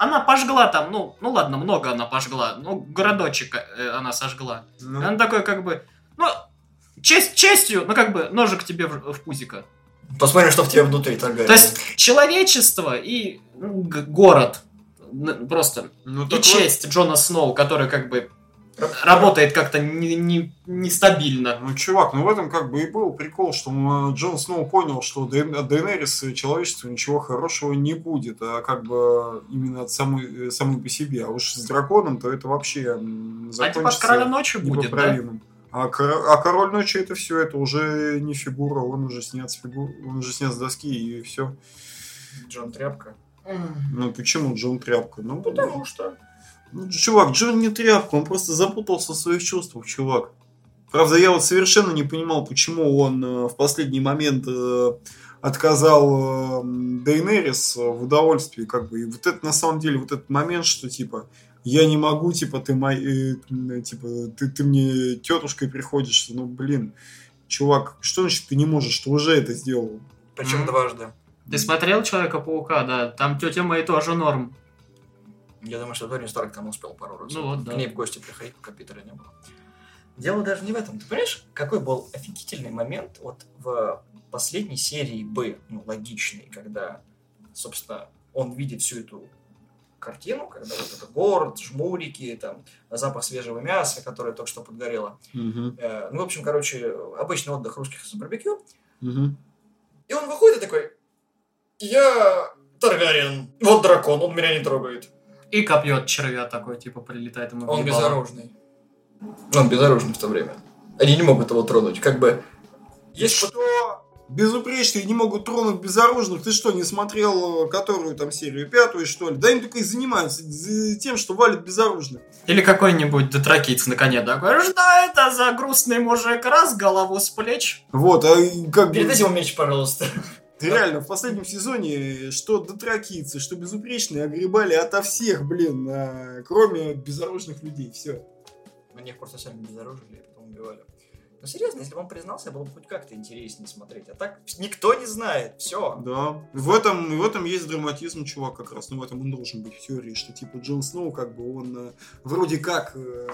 она пожгла там, ну, ну ладно, много она пожгла, ну, городочек э, она сожгла. Ну, И он такой, как бы, ну, честь честью, ну, как бы, ножик тебе в, в пузико. Посмотрим, что в тебе внутри, Таргарyen. То есть, человечество и город, просто, ну, и вот, честь Джона Сноу, который, как бы, работает как-то не- не- нестабильно. Ну, чувак, ну в этом как бы и был прикол, что Джон Сноу понял, что Д- от Дейенерис и человечеству ничего хорошего не будет, а как бы именно от самой, э, самой по себе. А уж с драконом, то это вообще А типа от закончится короля ночи будет, да? А, кор- а король ночи это все, это уже не фигура, он уже снят с фигу- он уже снят с доски и все. Джон Тряпка. Ну почему Джон тряпка? Ну, Потому что... Ну, чувак, Джон не тряпка, он просто запутался в своих чувствах, чувак. Правда, я вот совершенно не понимал, почему он э, в последний момент э, отказал э, Дейнерис в удовольствии, как бы. И вот это на самом деле, вот этот момент, что типа я не могу, типа ты мой, э, типа ты, ты мне тетушкой приходишь, ну блин, чувак, что значит ты не можешь, ты уже это сделал? Причем Мгм. дважды. Ты смотрел Человека-паука, да? Там тетя Мэй тоже норм. Я думаю, что Тони Старк там успел пару раз. Ну вот, да. К ней в гости приходить, пока Питера не было. Дело даже не в этом. Ты понимаешь, какой был офигительный момент вот в последней серии Б, ну, логичный, когда, собственно, он видит всю эту картину, когда вот это город, жмурики, там, запах свежего мяса, которое только что подгорело. Э, ну, в общем, короче, обычный отдых русских с барбекю. И он выходит и такой, я Таргариен, вот дракон, он меня не трогает. И копье от червя такой, типа, прилетает ему Он ебало. безоружный. Он безоружный в то время. Они не могут его тронуть. Как бы... Есть под- Что? Безупречные не могут тронуть безоружных. Ты что, не смотрел э, которую там серию? Пятую, что ли? Да им только и занимаются тем, что валят безоружных. Или какой-нибудь дотракиц на коне такой, что это за грустный мужик, раз голову с плеч. Вот, а как бы... Передайте ему меч, пожалуйста. Ты реально в последнем сезоне, что дотракийцы, что безупречные огребали ото всех, блин, а, кроме безоружных людей. Все. Мы них просто сами безоружили и потом убивали. Но серьезно, если бы он признался, было бы хоть как-то интереснее смотреть. А так никто не знает. Все. Да. В этом, в этом есть драматизм, чувак, как раз. Ну, в этом он должен быть в теории, что типа Джон Сноу, как бы он э, вроде как э,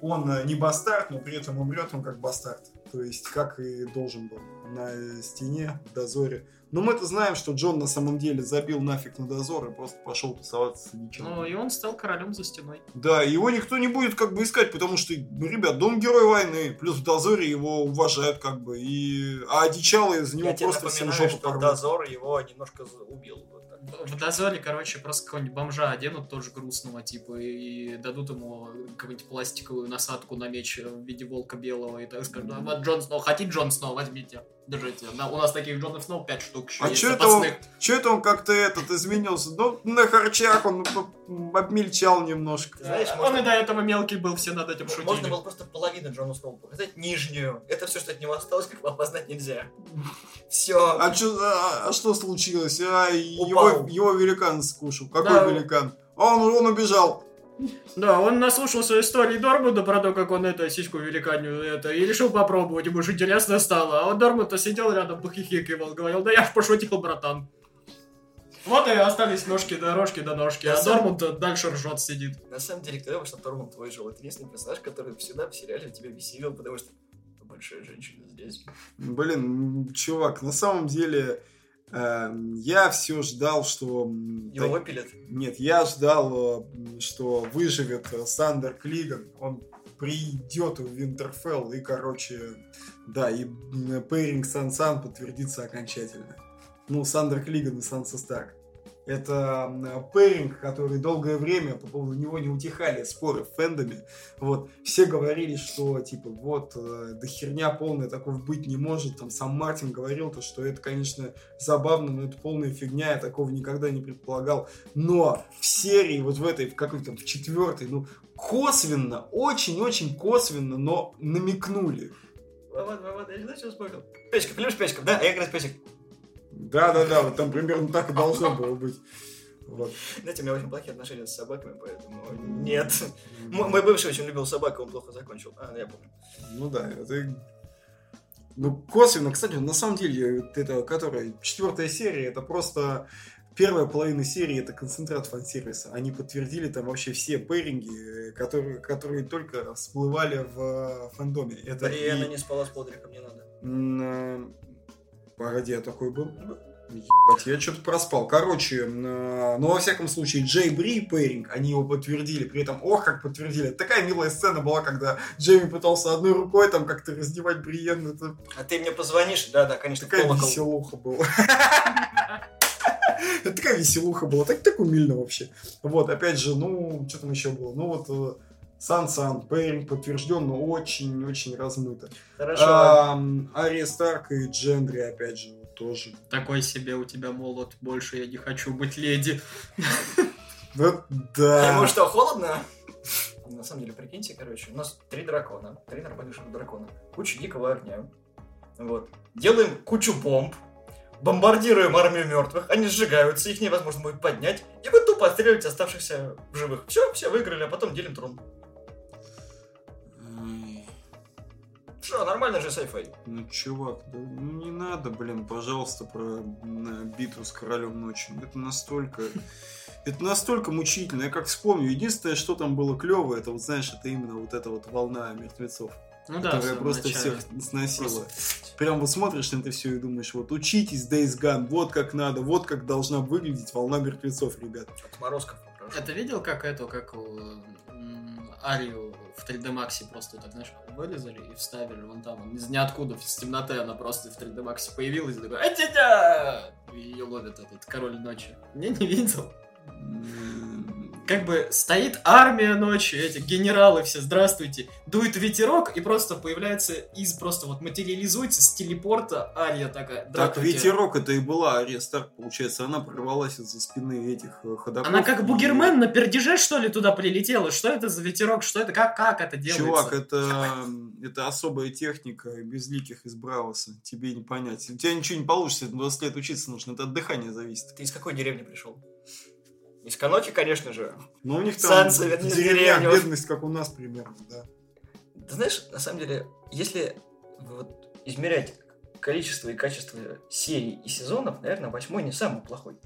он не бастард, но при этом умрет он как бастард. То есть, как и должен был на стене, в дозоре. Но мы-то знаем, что Джон на самом деле забил нафиг на дозор и просто пошел тусоваться с ничем. Ну, и он стал королем за стеной. Да, его никто не будет как бы искать, потому что, ну, ребят, да он герой войны, плюс в дозоре его уважают как бы, и... а одичалые за него Я тебе просто всем жопу что порвут. дозор его немножко убил. Так. В дозоре, короче, просто какого-нибудь бомжа оденут тоже грустного, типа, и дадут ему какую-нибудь пластиковую насадку на меч в виде волка белого, и так скажут, «А вот Джон Сноу, хотите Джон Сноу, возьмите, держите. Да, у нас таких Джонов Сноу 5 штук еще А есть чё это он, запасных. чё это он как-то этот изменился? Ну, на харчах он обмельчал немножко. Знаешь, он можно- и до этого мелкий был, все над этим шутили. Можно было просто половину Джону Сноу показать, нижнюю. Это все, что от него осталось, как бы опознать нельзя. Все. А, чё, а, а что случилось? А, его, его великан скушал. Какой Да. великан? А он, он убежал. Да, он наслушался истории Дормуда про то, как он это, сиську великанью, это, и решил попробовать, ему же интересно стало. А вот Дормуд-то сидел рядом, похихикивал, говорил, да я ж пошутил, братан. Вот и остались ножки до рожки до ножки, Я а сам- Дормунд дальше ржет сидит. На самом деле, кто что Торман твой жил? Это единственный персонаж, который всегда в сериале тебя бесил, потому что большая женщина здесь. Блин, чувак, на самом деле я все ждал, что... Его так- выпилят. Нет, я ждал, э, что выживет э, Сандер Клиган. Он придет в Винтерфелл и, короче, да, и пейринг СанСан подтвердится окончательно. Ну, Сандер Клиган и Санса Старк. Это пэринг, который долгое время по поводу него не утихали споры в фэндоме. Вот. Все говорили, что типа вот, э, да херня полная, такого быть не может. Там сам Мартин говорил, то, что это, конечно, забавно, но это полная фигня, я такого никогда не предполагал. Но в серии, вот в этой, в какой-то там, в четвертой, ну, косвенно, очень-очень косвенно, но намекнули. Вот, вот, я не знаю, что вспомнил. Печка, любишь печка? Да, я играю с печек. Да-да-да, вот там примерно так и должно было быть. Вот. Знаете, у меня очень плохие отношения с собаками, поэтому нет. М- Мой бывший очень любил собак, и он плохо закончил. А, я помню. Ну да, это... Ну, косвенно, кстати, на самом деле, это, которая четвертая серия, это просто первая половина серии, это концентрат фан-сервиса. Они подтвердили там вообще все пэринги, э, которые, которые только всплывали в э, фандоме. Это Бриена и- не спала с Подриком, не надо. М, э, Погоди, я такой был? Ебать, я что-то проспал. Короче, э, ну, во всяком случае, Джей Бри и Пэринг, они его подтвердили. При этом, ох, как подтвердили. Такая милая сцена была, когда Джейми пытался одной рукой там как-то раздевать Бриен. Это А ты мне позвонишь? Да, да, конечно, такая колокол. веселуха была. Такая веселуха была. Так, так умильно вообще. Вот, опять же, ну, что там еще было? Ну, вот э, Сан-Сан, Пэринг подтвержден, но очень-очень размыто. Хорошо. Ам, Ария Старк и Джендри, опять же, тоже. Такой себе у тебя молот, больше я не хочу быть леди. Вот да. Ему что, холодно? На самом деле, прикиньте, короче, у нас три дракона, три нормальных дракона, куча дикого огня. Вот. Делаем кучу бомб, бомбардируем армию мертвых, они сжигаются, их невозможно будет поднять, и вы тупо отстреливаете оставшихся в живых. Все, все выиграли, а потом делим трон. Что, нормально же sci-fi. Ну, чувак, да, ну не надо, блин, пожалуйста, про м, битву с королем ночью. Это настолько... Это настолько мучительно. Я как вспомню, единственное, что там было клево, это, вот знаешь, это именно вот эта вот волна мертвецов, Ну да, которая просто начале. всех сносила. Просто- Прям вот смотришь на это все и думаешь, вот учитесь Days Gone, вот как надо, вот как должна выглядеть волна мертвецов, ребят. Отморозков попрошу. Это видел, как эту, как у, Арию в 3D Max просто так, знаешь, вылезали и вставили вон там, из ниоткуда, из темноты она просто в 3D Max появилась и такой «А-тя-тя!» И ее ловит этот король ночи. Не, не видел. Как бы стоит армия ночью, эти генералы все, здравствуйте, дует ветерок и просто появляется из, просто вот материализуется с телепорта Ария такая. Так ветерок это и была Ария Старк, получается, она прорвалась из-за спины этих э, ходоков. Она как и- бугермен на пердеже, что ли, туда прилетела? Что это за ветерок? Что это? Как, как это делается? Чувак, это, это особая техника безликих из Брауса. Тебе не понять. У тебя ничего не получится, 20 лет учиться нужно. Это от дыхания зависит. Ты из какой деревни пришел? Из Каноки, конечно же. Но у них там деревня, деревни. бедность, как у нас примерно, да. Ты знаешь, на самом деле, если вот измерять количество и качество серий и сезонов, наверное, восьмой не самый плохой.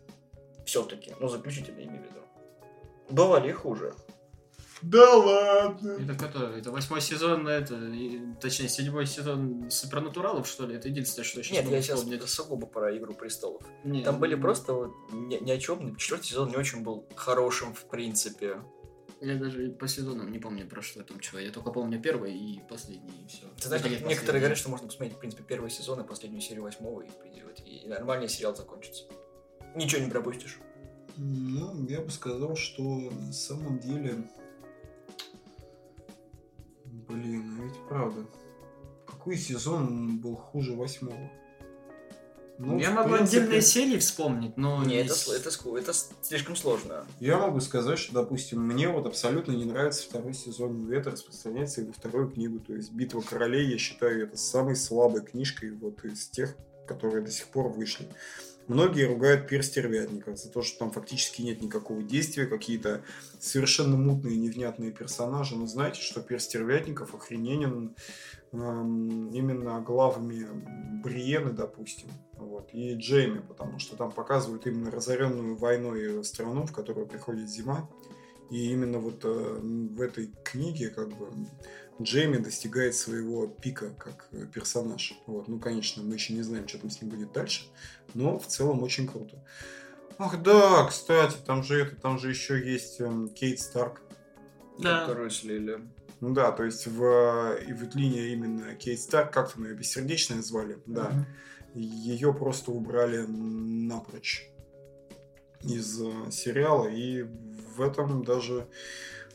Все-таки, ну, заключительно имею в виду. Бывали и хуже. Да ладно. Это который? Это восьмой сезон, это, и- точнее, седьмой сезон Супернатуралов, что ли? Это единственное, что я сейчас Нет, я сейчас вспомнить. сугубо про Игру престолов. Не, Там были не- просто вот ни, ни о чем. Четвертый сезон не очень был хорошим, в принципе. Я даже по сезонам не помню, про что там чего. Я только помню первый и последний, и все. Ты знаешь, некоторые говорят, что можно посмотреть, в принципе, первый сезон и последнюю серию восьмого, и, и нормальный сериал закончится. Ничего не пропустишь. Ну, я бы сказал, что на самом деле... Блин, а ведь правда. Какой сезон был хуже восьмого? Ну, я могу принципе, отдельные серии вспомнить, но... Не, это, это, это с- слишком сложно. Я могу сказать, что, допустим, мне вот абсолютно не нравится второй сезон, и это распространяется и на вторую книгу. То есть «Битва королей», я считаю, это самой слабой книжкой вот из тех, которые до сих пор вышли. Многие ругают «Пир стервятников» за то, что там фактически нет никакого действия, какие-то совершенно мутные, невнятные персонажи. Но знаете, что «Пир стервятников» охрененен эм, именно главами Бриены, допустим, вот, и Джейми, потому что там показывают именно разоренную войной страну, в которую приходит зима. И именно вот э, в этой книге как бы Джейми достигает своего пика как э, персонаж. Вот. Ну, конечно, мы еще не знаем, что там с ним будет дальше, но в целом очень круто. Ах да, кстати, там же это, там же еще есть эм, Кейт Старк. Да. Которую слили. Ну да, то есть в, и вот линия именно Кейт Старк, как там ее бессердечная звали, да, Мгм. ее просто убрали напрочь. из э, сериала, и в этом даже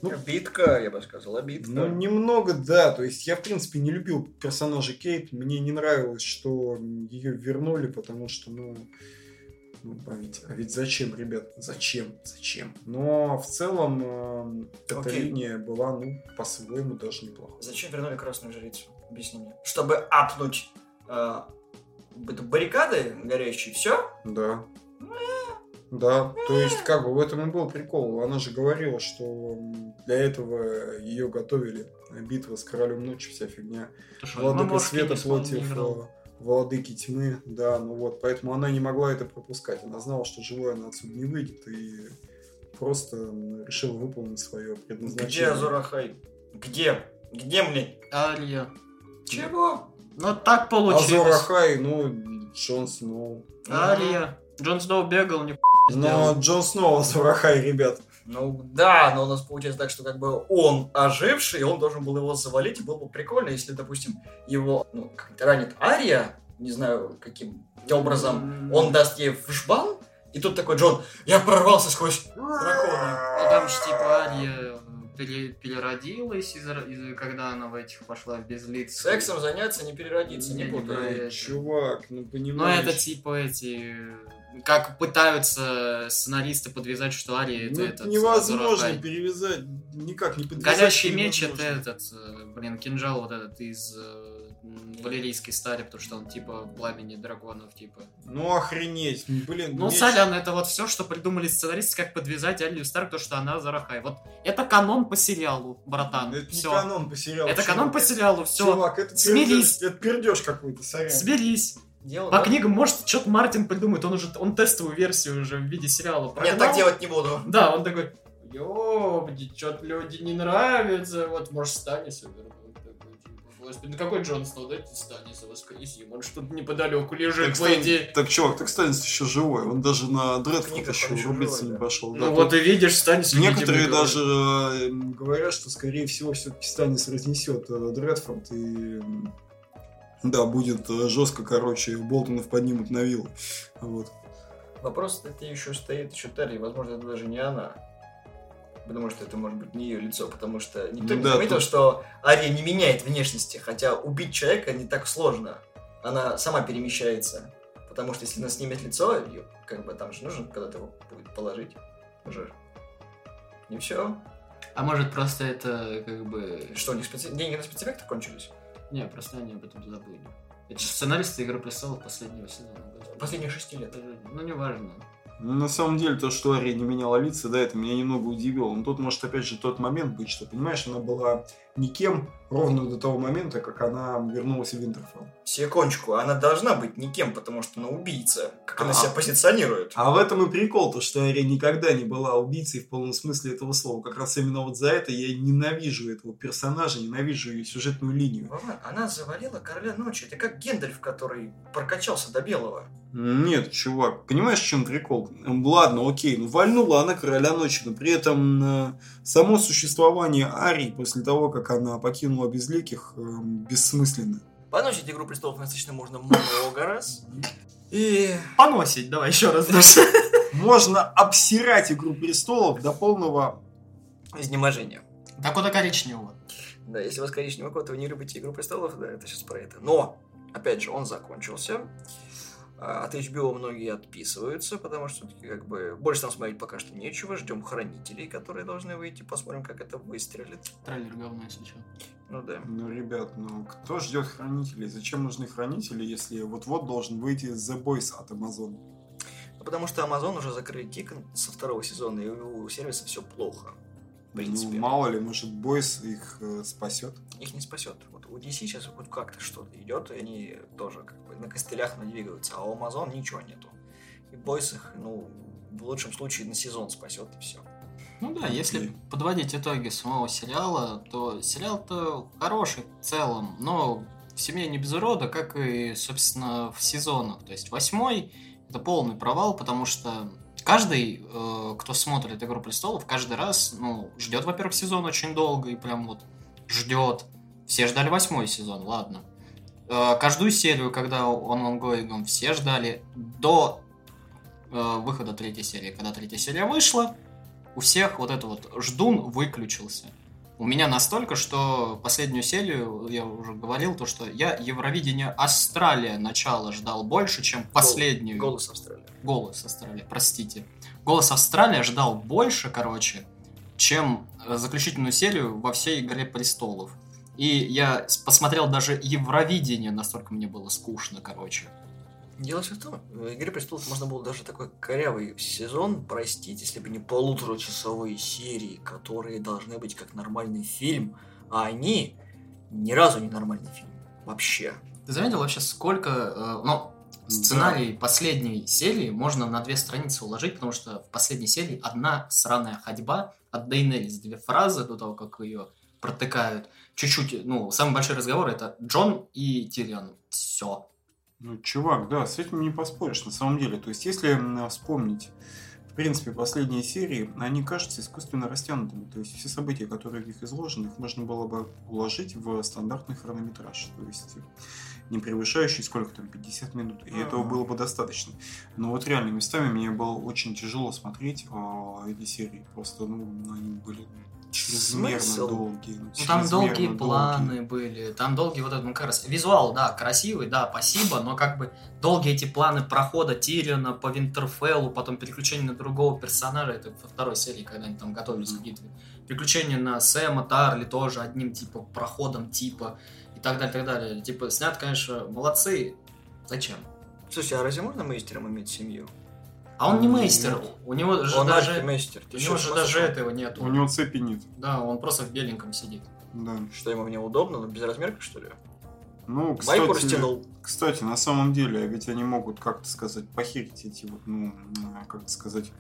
Ну, Обидка, я бы сказал, обидка. Ну, немного, да. То есть я, в принципе, не любил персонажа Кейт. Мне не нравилось, что ее вернули, потому что, ну, ну, а ведь, а ведь зачем, ребят? Зачем? Зачем? Но в целом э, эта Окей. линия была, ну, по-своему даже неплохой. Зачем вернули красную жрицу? Объясни мне. Чтобы апнуть э, баррикады горящие, все? Да. Да, то есть, как бы в этом и был прикол. Она же говорила, что для этого ее готовили. Битва с королем ночи, вся фигня. Что, Владыка света против э, владыки тьмы, да, ну вот, поэтому она не могла это пропускать. Она знала, что живой она отсюда не выйдет, и просто решила выполнить свое предназначение. Где Азорахай? Где? Где мне? Ария. Чего? Ну, так получилось. Азор Ахай, ну, Джон Сноу. Ария. Джон Сноу бегал, не Но сделал. Джон Сноу Азор Ахай, ребят. Ну да, но у нас получается так, что как бы он оживший, и он должен был его завалить, и было бы прикольно, если, допустим, его ну, как-то ранит Ария, не знаю каким образом, он даст ей в жбан, и тут такой Джон, я прорвался сквозь дракона. Ну, там же типа Ария пере- переродилась, из, из- когда она в этих пошла в безлиц. Сексом заняться, не переродиться, не Не, это. чувак, ну Ну, понимаешь. это типа эти... Как пытаются сценаристы подвязать, что это Ну, этот... невозможно Азорахай. перевязать, никак не подвязать. Горящий меч это этот, э, блин, кинжал вот этот из э, валерийской стали, потому что он типа пламени драконов, типа. Ну охренеть, блин. Ну, меч- сорян, это вот все, что придумали сценаристы, как подвязать Арию Старк, то, что она Зарахай. Вот это канон по сериалу, братан. Это не Всё. канон по сериалу. Это чувак. канон по сериалу, все. Чувак, это Смирись. пердеж, это пердеж какой-то, сорян. Смирись. Дело, По да? книгам, может, что-то Мартин придумает, он уже, он тестовую версию уже в виде сериала Нет, прогнал. так делать не буду. Да, он такой, ёбди, что-то люди не нравятся, вот, может, Станиса вернуть. Господи, ну какой Джон Сноу, дайте Станиса воскресим, он что-то неподалеку лежит, Так, по идее. так, чувак, так Станис еще живой. Он даже на Дредфорд еще рубиться не да. пошел. Ну вот и видишь, Станис Некоторые видимо, даже говорят, что, скорее всего, все-таки Станис разнесет э, Дредфорд и... Да, будет э, жестко, короче, Болтонов поднимут на виллу. Вот. Вопрос это еще стоит еще Терри, возможно, это даже не она. Потому что это может быть не ее лицо, потому что никто Ну не да, заметил, тут- что Ария не меняет внешности, хотя убить человека не так сложно. Она сама перемещается. Потому что если она снимет лицо, её, как бы там же нужно когда-то его будет положить. Уже. Не все. А может просто это как бы... Что, у них специ- деньги на спецэффекты кончились? Не, просто они об этом забыли. Это же сценаристы Игры Престолов последнего сезона. Последних шести лет. Ну, неважно. На самом деле, то, что Ария не меняла лица, да, это меня немного удивило. Но тут может, опять же, тот момент быть, что, понимаешь, она была никем ровно до того момента, как она вернулась в Винтерфелл. Секундочку, она должна быть никем, потому что она убийца. Как она А. себя позиционирует. А в этом и прикол, то, что Ария никогда не была убийцей в полном смысле этого слова. Как раз именно вот за это я ненавижу этого персонажа, ненавижу ее сюжетную линию. Она завалила короля ночи. Это как Гендальф, который прокачался до белого. Нет, чувак, понимаешь, в чем прикол? Ладно, окей, ну вальнула она короля ночи, но при этом э, само существование Арии после того, как она покинула безликих, эм, бессмысленно. Поносить Игру Престолов достаточно можно много раз. И... Поносить, давай еще раз. Можно обсирать Игру престолов до полного... Изнеможение. Так вот коричневого. Да, если у вас коричневый кот, и вы не любите Игру Престолов, да, это сейчас про это. Но, опять же, он закончился. А, От HBO многие отписываются, потому что все-таки как бы больше там смотреть пока что нечего. Ждем хранителей, которые должны выйти, посмотрим, как это выстрелит. Трейлер говно, если что. Ну да. Ну, ребят, ну кто ждет хранителей? Зачем нужны хранители, если вот-вот должен выйти The Boys от Amazon? Ну, потому что Amazon уже закрыли тик со второго сезона, и у сервиса все плохо. В принципе. Ну, мало ли, может, Boys их э, спасет. их не спасет. Вот у DC сейчас хоть как-то что-то идет, и они тоже как на костылях надвигаются, а у Amazon ничего нету. И Бойс их, ну, в лучшем случае на сезон спасет, и все. Ну да, если подводить итоги самого сериала, то сериал-то хороший в целом, но в семье не без урода, как и, собственно, в сезонах. То есть восьмой это полный провал, потому что каждый, э, кто смотрит Игру престолов, каждый раз, ну, ждет, во-первых, сезон очень долго и прям вот ждет. Все ждали восьмой сезон, ладно. Э, каждую серию, когда он онгоингом, все ждали до э, выхода третьей серии. Когда третья серия вышла, у всех вот это вот ждун выключился. У меня настолько, что последнюю серию, я уже говорил, то, что я Евровидение Австралия начало ждал больше, чем последнюю. Голос Австралии. Голос Австралия, простите. Голос Австралия ждал больше, короче, чем э, заключительную серию во всей Игре Престолов. И я посмотрел даже Евровидение, настолько мне было скучно, короче. Дело все в том, в «Игре престолов» можно было даже такой корявый сезон простить, если бы не полуторачасовые серии, которые должны быть как нормальный фильм, а они ни разу не нормальный фильм. Вообще. Ты заметил вообще, сколько... э, ну, сценарий последней серии можно на две страницы уложить, потому что в последней серии одна сраная ходьба от Дейнерис, две фразы до того, как ее протыкают. Чуть-чуть, ну, самый большой разговор это Джон и Тирион. Все. Ну, чувак, да, с этим не поспоришь на самом деле. То есть, если вспомнить, в принципе, последние серии, они кажутся искусственно растянутыми. То есть, все события, которые в них изложены, их можно было бы уложить в стандартный хронометраж. То есть, не превышающий сколько там, 50 минут. И этого Ага. было бы достаточно. Но вот реально, местами мне было очень тяжело смотреть а, эти серии. Просто, ну, они были чрезмерно Смысл? долгие. Ну, там долгие чрезмерно планы были, там долгий вот этот, ну, как раз, визуал, да, красивый, да, спасибо, но как бы долгие эти планы прохода Тириона по Винтерфеллу, потом переключение на другого персонажа, это во второй серии, когда они там готовились к битве. Переключение на Сэма Тарли тоже одним, типа, проходом, типа, и так далее, так далее. Типа, снят, конечно, молодцы, зачем? Слушай, а разве можно мейстером иметь семью? А он не Нет. мейстер, у него же Он даже... архимейстер. У него же даже этого нету. У него цепи нет. Да, он просто в беленьком сидит. Да. Что, ему в нем удобно, но без размерка, что ли? Ну, Майку кстати, растянул. Кстати, на самом деле, ведь они могут, как-то сказать, похерить эти вот, ну, а, как сказать,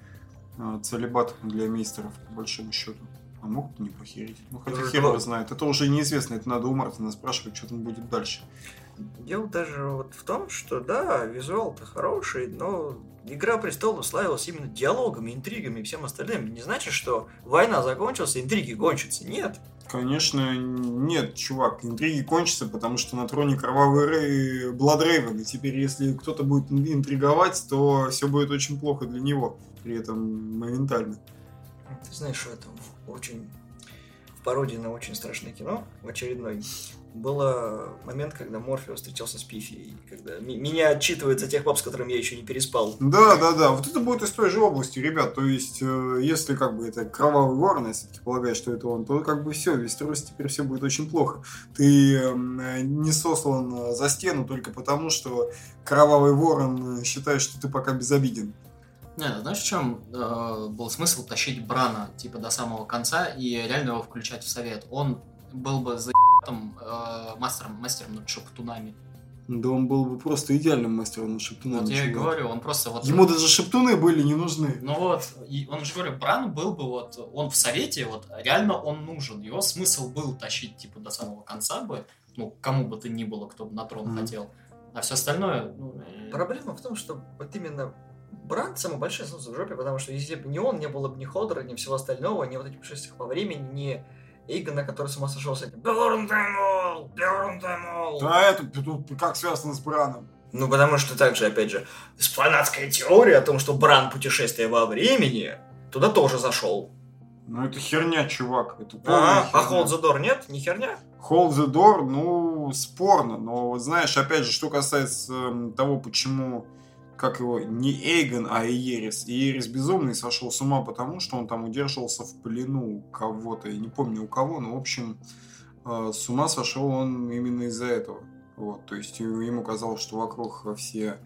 а, целебат для мейстеров, по большому счету. А могут не похерить. Ну, хотя Ну, хер ну- его знает. Это уже неизвестно, это надо у Мартина спрашивать, что там будет дальше. Дело даже вот в том, что да, визуал-то хороший, но Игра престолов славилась именно диалогами, интригами и всем остальным. Не значит, что война закончилась, интриги кончатся. Нет. Конечно, нет, чувак, интриги кончатся, потому что на троне кровавый Рэй Бладрейвен, и теперь, если кто-то будет интриговать, то все будет очень плохо для него, при этом моментально. Ты знаешь, что это очень в пародии на очень страшное кино, в очередной, был момент, когда Морфеус встречался с Пифией, когда ми- меня отчитывает за тех баб, с которыми я еще не переспал. Да, да, да. Вот это будет из той же области, ребят. То есть, э, если как бы это кровавый ворон, я все-таки полагаю, что это он, то как бы все, весь трос теперь все будет очень плохо. Ты э, не сослан э, за стену только потому, что кровавый ворон э, считает, что ты пока безобиден. Не, знаешь, в чем э, был смысл тащить Брана, типа, до самого конца и реально его включать в совет? Он был бы за э, мастером, мастером над шептунами. Да он был бы просто идеальным мастером над шептунами. вот я и говорю, он просто вот... Ему даже шептуны были не нужны. Ну вот, и он же говорю, Бран был бы вот, он в совете, вот реально он нужен. Его смысл был тащить, типа, до самого конца бы, ну, кому бы то ни было, кто бы на трон Мгм. хотел. А все остальное, ну, э, Проблема в том, что вот именно Бранд самый большой солнце в жопе, потому что если бы не он, не было бы ни Ходора, ни всего остального, ни вот этих путешествий по времени, ни Эйгона, который с ума сошел с этим. Белорун Таймол! Белорун Таймол! А это тут как связано с Браном? Ну, потому что также, опять же, фанатская теория о том, что Бран путешествие во времени, туда тоже зашел. Ну это херня, чувак. Это А, а. Hold the Door нет? Не херня? Hold the door, ну, спорно, но вот знаешь, опять же, что касается эм, того, почему, как его, не Эйгон, а Иерис. Иерис безумный сошел с ума, потому что он там удерживался в плену у кого-то, я не помню у кого, но, в общем, э, с ума сошел он именно из-за этого. Вот, то есть ему казалось, что вокруг все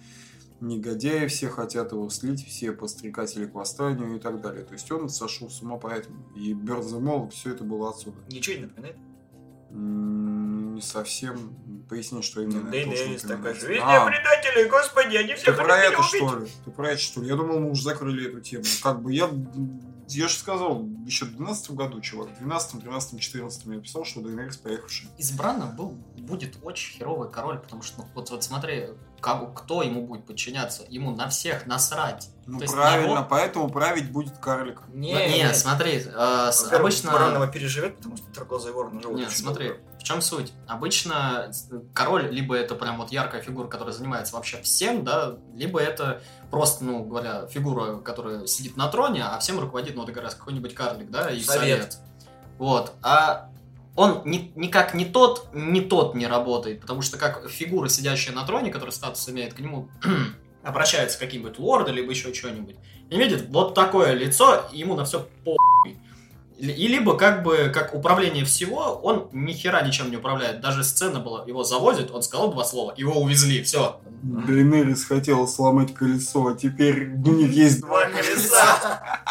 негодяи, все хотят его слить, все подстрекатели к восстанию и так далее. То есть он сошел с ума поэтому. И Бернземол, все это было отсюда. Ничего не напоминает. Не совсем. Поясни, что именно. Уж Денис такой. Везде А, предатели, господи, они ты всех про это убить. что ли? Ты про это что ли? Я думал, мы уже закрыли эту тему. Как бы я... Я же сказал, еще в 12 году, чувак, в 12 13 14 я писал, что Дейнерис поехавший. из Брана был, будет очень херовый король, потому что, ну, вот, вот смотри, кому, кто ему будет подчиняться? Ему на всех насрать. Ну, То правильно, его- поэтому править будет карлик. Не, Ну, не, смотри, э, с- обычно... его переживет, потому что трехглазый ворон живут Нет, смотри, долго. в чем суть? Обычно король либо это прям вот яркая фигура, которая занимается вообще всем, да, либо это просто, ну, говоря, фигура, которая сидит на троне, а всем руководит, ну, вот как раз какой-нибудь карлик, да, и Совет. совет. Вот. А он ни- никак не тот, не тот не работает, потому что как фигура, сидящая на троне, которая статус имеет, к нему обращаются какие-нибудь лорды, либо еще что-нибудь, и видит вот такое лицо, и ему на все по и либо как бы как управление всего, он ни хера ничем не управляет. Даже сцена была, его завозят, он сказал два слова, его увезли, все. Дейнерис хотела сломать колесо, а теперь у них есть Два колеса.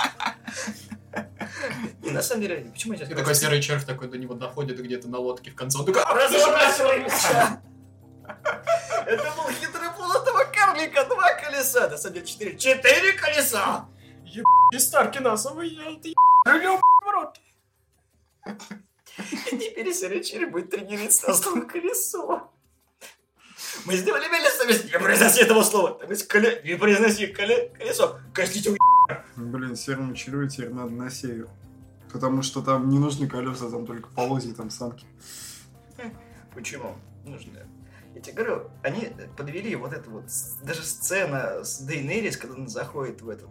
И на самом деле, почему я И сейчас такой серый червь такой до него доходит где-то на лодке в конце. Он такой, Разобрался! Это был хитрый план этого карлика. Два колеса. На самом деле четыре. Четыре колеса! и Старки нас объел, ты еб***ь в рот. И теперь серый червь будет тренироваться на слово колесо. Мы сделали совесть. Не произноси этого слова. Там есть коле... Не произноси коле... колесо. Косните у... Блин, серому червю теперь надо на север. Потому что там не нужны колеса, там только полозья, там самки. Почему? Нужно. Я тебе говорю, они подвели вот эту вот, даже сцена с Дейнерис, когда она заходит в этот,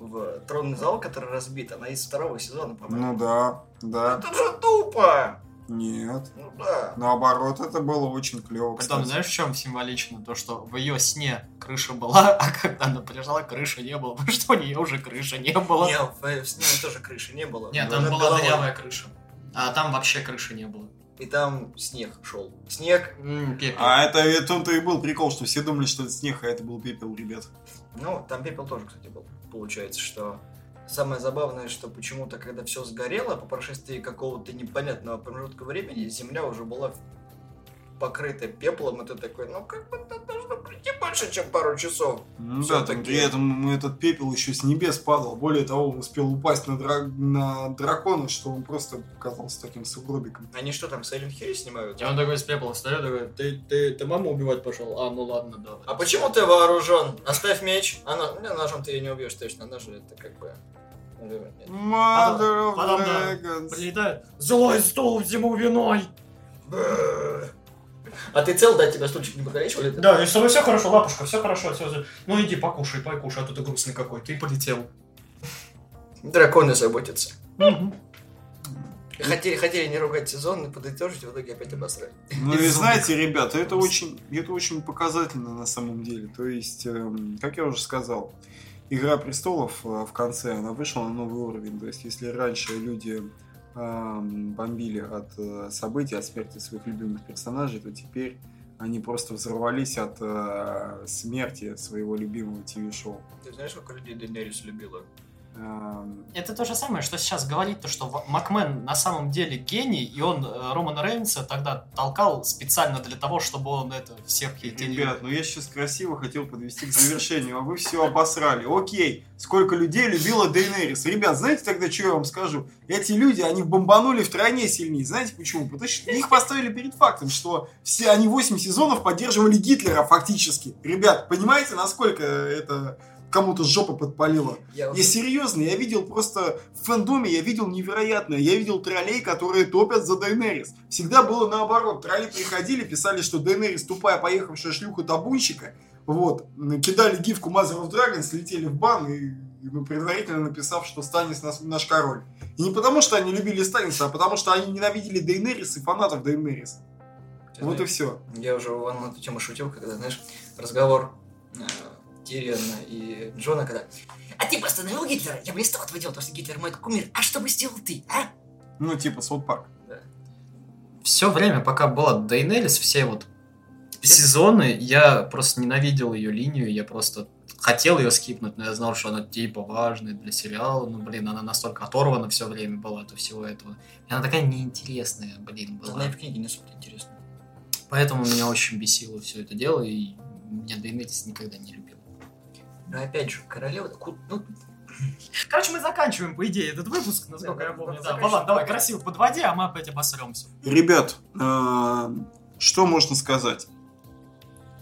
в тронный зал, который разбит, она из второго сезона, по-моему. Ну да, да. Это же тупо! Нет. Ну да. Наоборот, это было очень клево, Потом, кстати. знаешь, в чем символично? То, что в ее сне крыша была, а когда она пришла, крыши не было. Потому что у нее уже крыши не было. Не, в, в с ними тоже крыши не было. Нет, там была дырявая крыша. А там вообще крыши не было. И там снег шел. Снег, М, пепел. А это, это он-то и был прикол, что все думали, что это снег, а это был пепел, ребят. ну, там пепел тоже, кстати, был. Получается, что самое забавное, что почему-то, когда все сгорело, по прошествии какого-то непонятного промежутка времени, земля уже была покрыта пеплом, и ты такой, ну как бы это должно пройти больше, чем пару часов. Ну да, таки. при этом этот пепел еще с небес падал. Более того, он успел упасть на, дра- на дракона, что он просто казался таким сугробиком. Они что там, Silent Hill снимают? И он такой с пепла встает, такой, ты, ты, ты маму убивать пошел? А, ну ладно, давай. А почему ты вооружен? Оставь меч. А на- ну, ножом ты ее не убьешь точно. Нож это как бы... ну, нет. Mother of потом, да, Dragons. Прилетает, злой стол зиму виной. А ты цел, да, тебя стульчик не покалечивали? Да, и с тобой все хорошо, лапушка, все хорошо, все. Ну иди покушай, покушай, а то ты грустный какой, ты полетел. Драконы заботятся. Хотели, хотели не ругать сезон, и подытожить, в итоге опять обосрали. Ну и знаете, ребята, это очень, это очень показательно на самом деле. То есть, эм, как я уже сказал, Игра престолов э, в конце, она вышла на новый уровень. То есть, если раньше люди бомбили от э, событий, от смерти своих любимых персонажей, то теперь они просто взорвались от э, смерти своего любимого ТВ-шоу. Ты знаешь, сколько людей Дейнерис любила? Эм, Это то же самое, что сейчас говорить, то, что Макмен на самом деле гений, и он э, Романа Рейнса тогда толкал специально для того, чтобы он это всех хейтил. Ребят, ну я сейчас красиво хотел подвести к завершению, а вы все обосрали. Окей, сколько людей любила Дейнерис. Ребят, знаете тогда, что я вам скажу? Эти люди, они бомбанули втройне сильнее. Знаете почему? Потому что их поставили перед фактом, что все они 8 сезонов поддерживали Гитлера фактически. Ребят, понимаете, насколько это кому-то жопа подпалила? Я Я серьезно, я видел просто в фэндоме, я видел невероятное. Я видел троллей, которые топят за Дейнерис. Всегда было наоборот. Тролли приходили, писали, что Дейнерис тупая поехавшая шлюха табунщика. Вот. Кидали гифку Mother of Dragons, летели в бан и предварительно написав, что Станис нас- наш король. И не потому, что они любили Станиса, а потому, что они ненавидели Дейнерис и фанатов Дейнерис. Вот и все. Я уже вон на эту тему шутил, когда, знаешь, разговор Тириона и Джона, когда «А ты бы остановил Гитлера? Я бы не стал этого делать, потому что Гитлер мой кумир. А что бы сделал ты, а?» Ну, типа South Park. Все время, пока была Дейнерис, все вот сезоны, я просто ненавидел ее линию, я просто хотел ее скипнуть, но я знал, что она типа важная для сериала, ну, блин, она настолько оторвана все время была от всего этого. И она такая неинтересная, блин, была. Она и в книге не суть интересно. Поэтому меня очень бесило все это дело, и меня Дейнерис никогда не любил. Но опять же, королева... ку- Ну, Короче, мы заканчиваем, по идее, этот выпуск, насколько Да, я помню. да. Вован, давай, красиво подводи, а мы опять обосремся. Ребят, э, что можно сказать?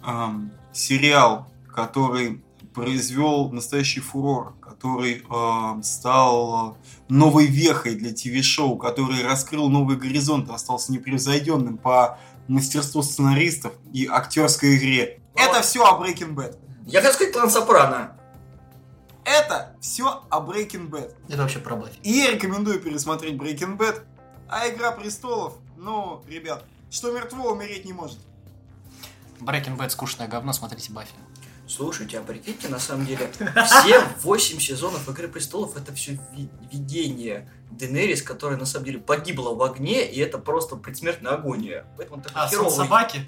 Эм, сериал, который произвел настоящий фурор, который э, стал новой вехой для ТВ-шоу, который раскрыл новый горизонт, остался непревзойденным по мастерству сценаристов и актерской игре. Это все о Breaking Bad. Я хотел сказать клан Сопрано. Это все о Breaking Bad. Это вообще про Баффи. И я рекомендую пересмотреть Breaking Bad. А Игра Престолов, ну, ребят, что мертво умереть не может. Breaking Bad скучное говно, смотрите Баффи. Слушайте, а прикиньте, на самом деле, все 8 сезонов Игры Престолов это все видение Денерис, которая на самом деле погибла в огне, и это просто предсмертная агония. Поэтому такой А, херовый. собаки?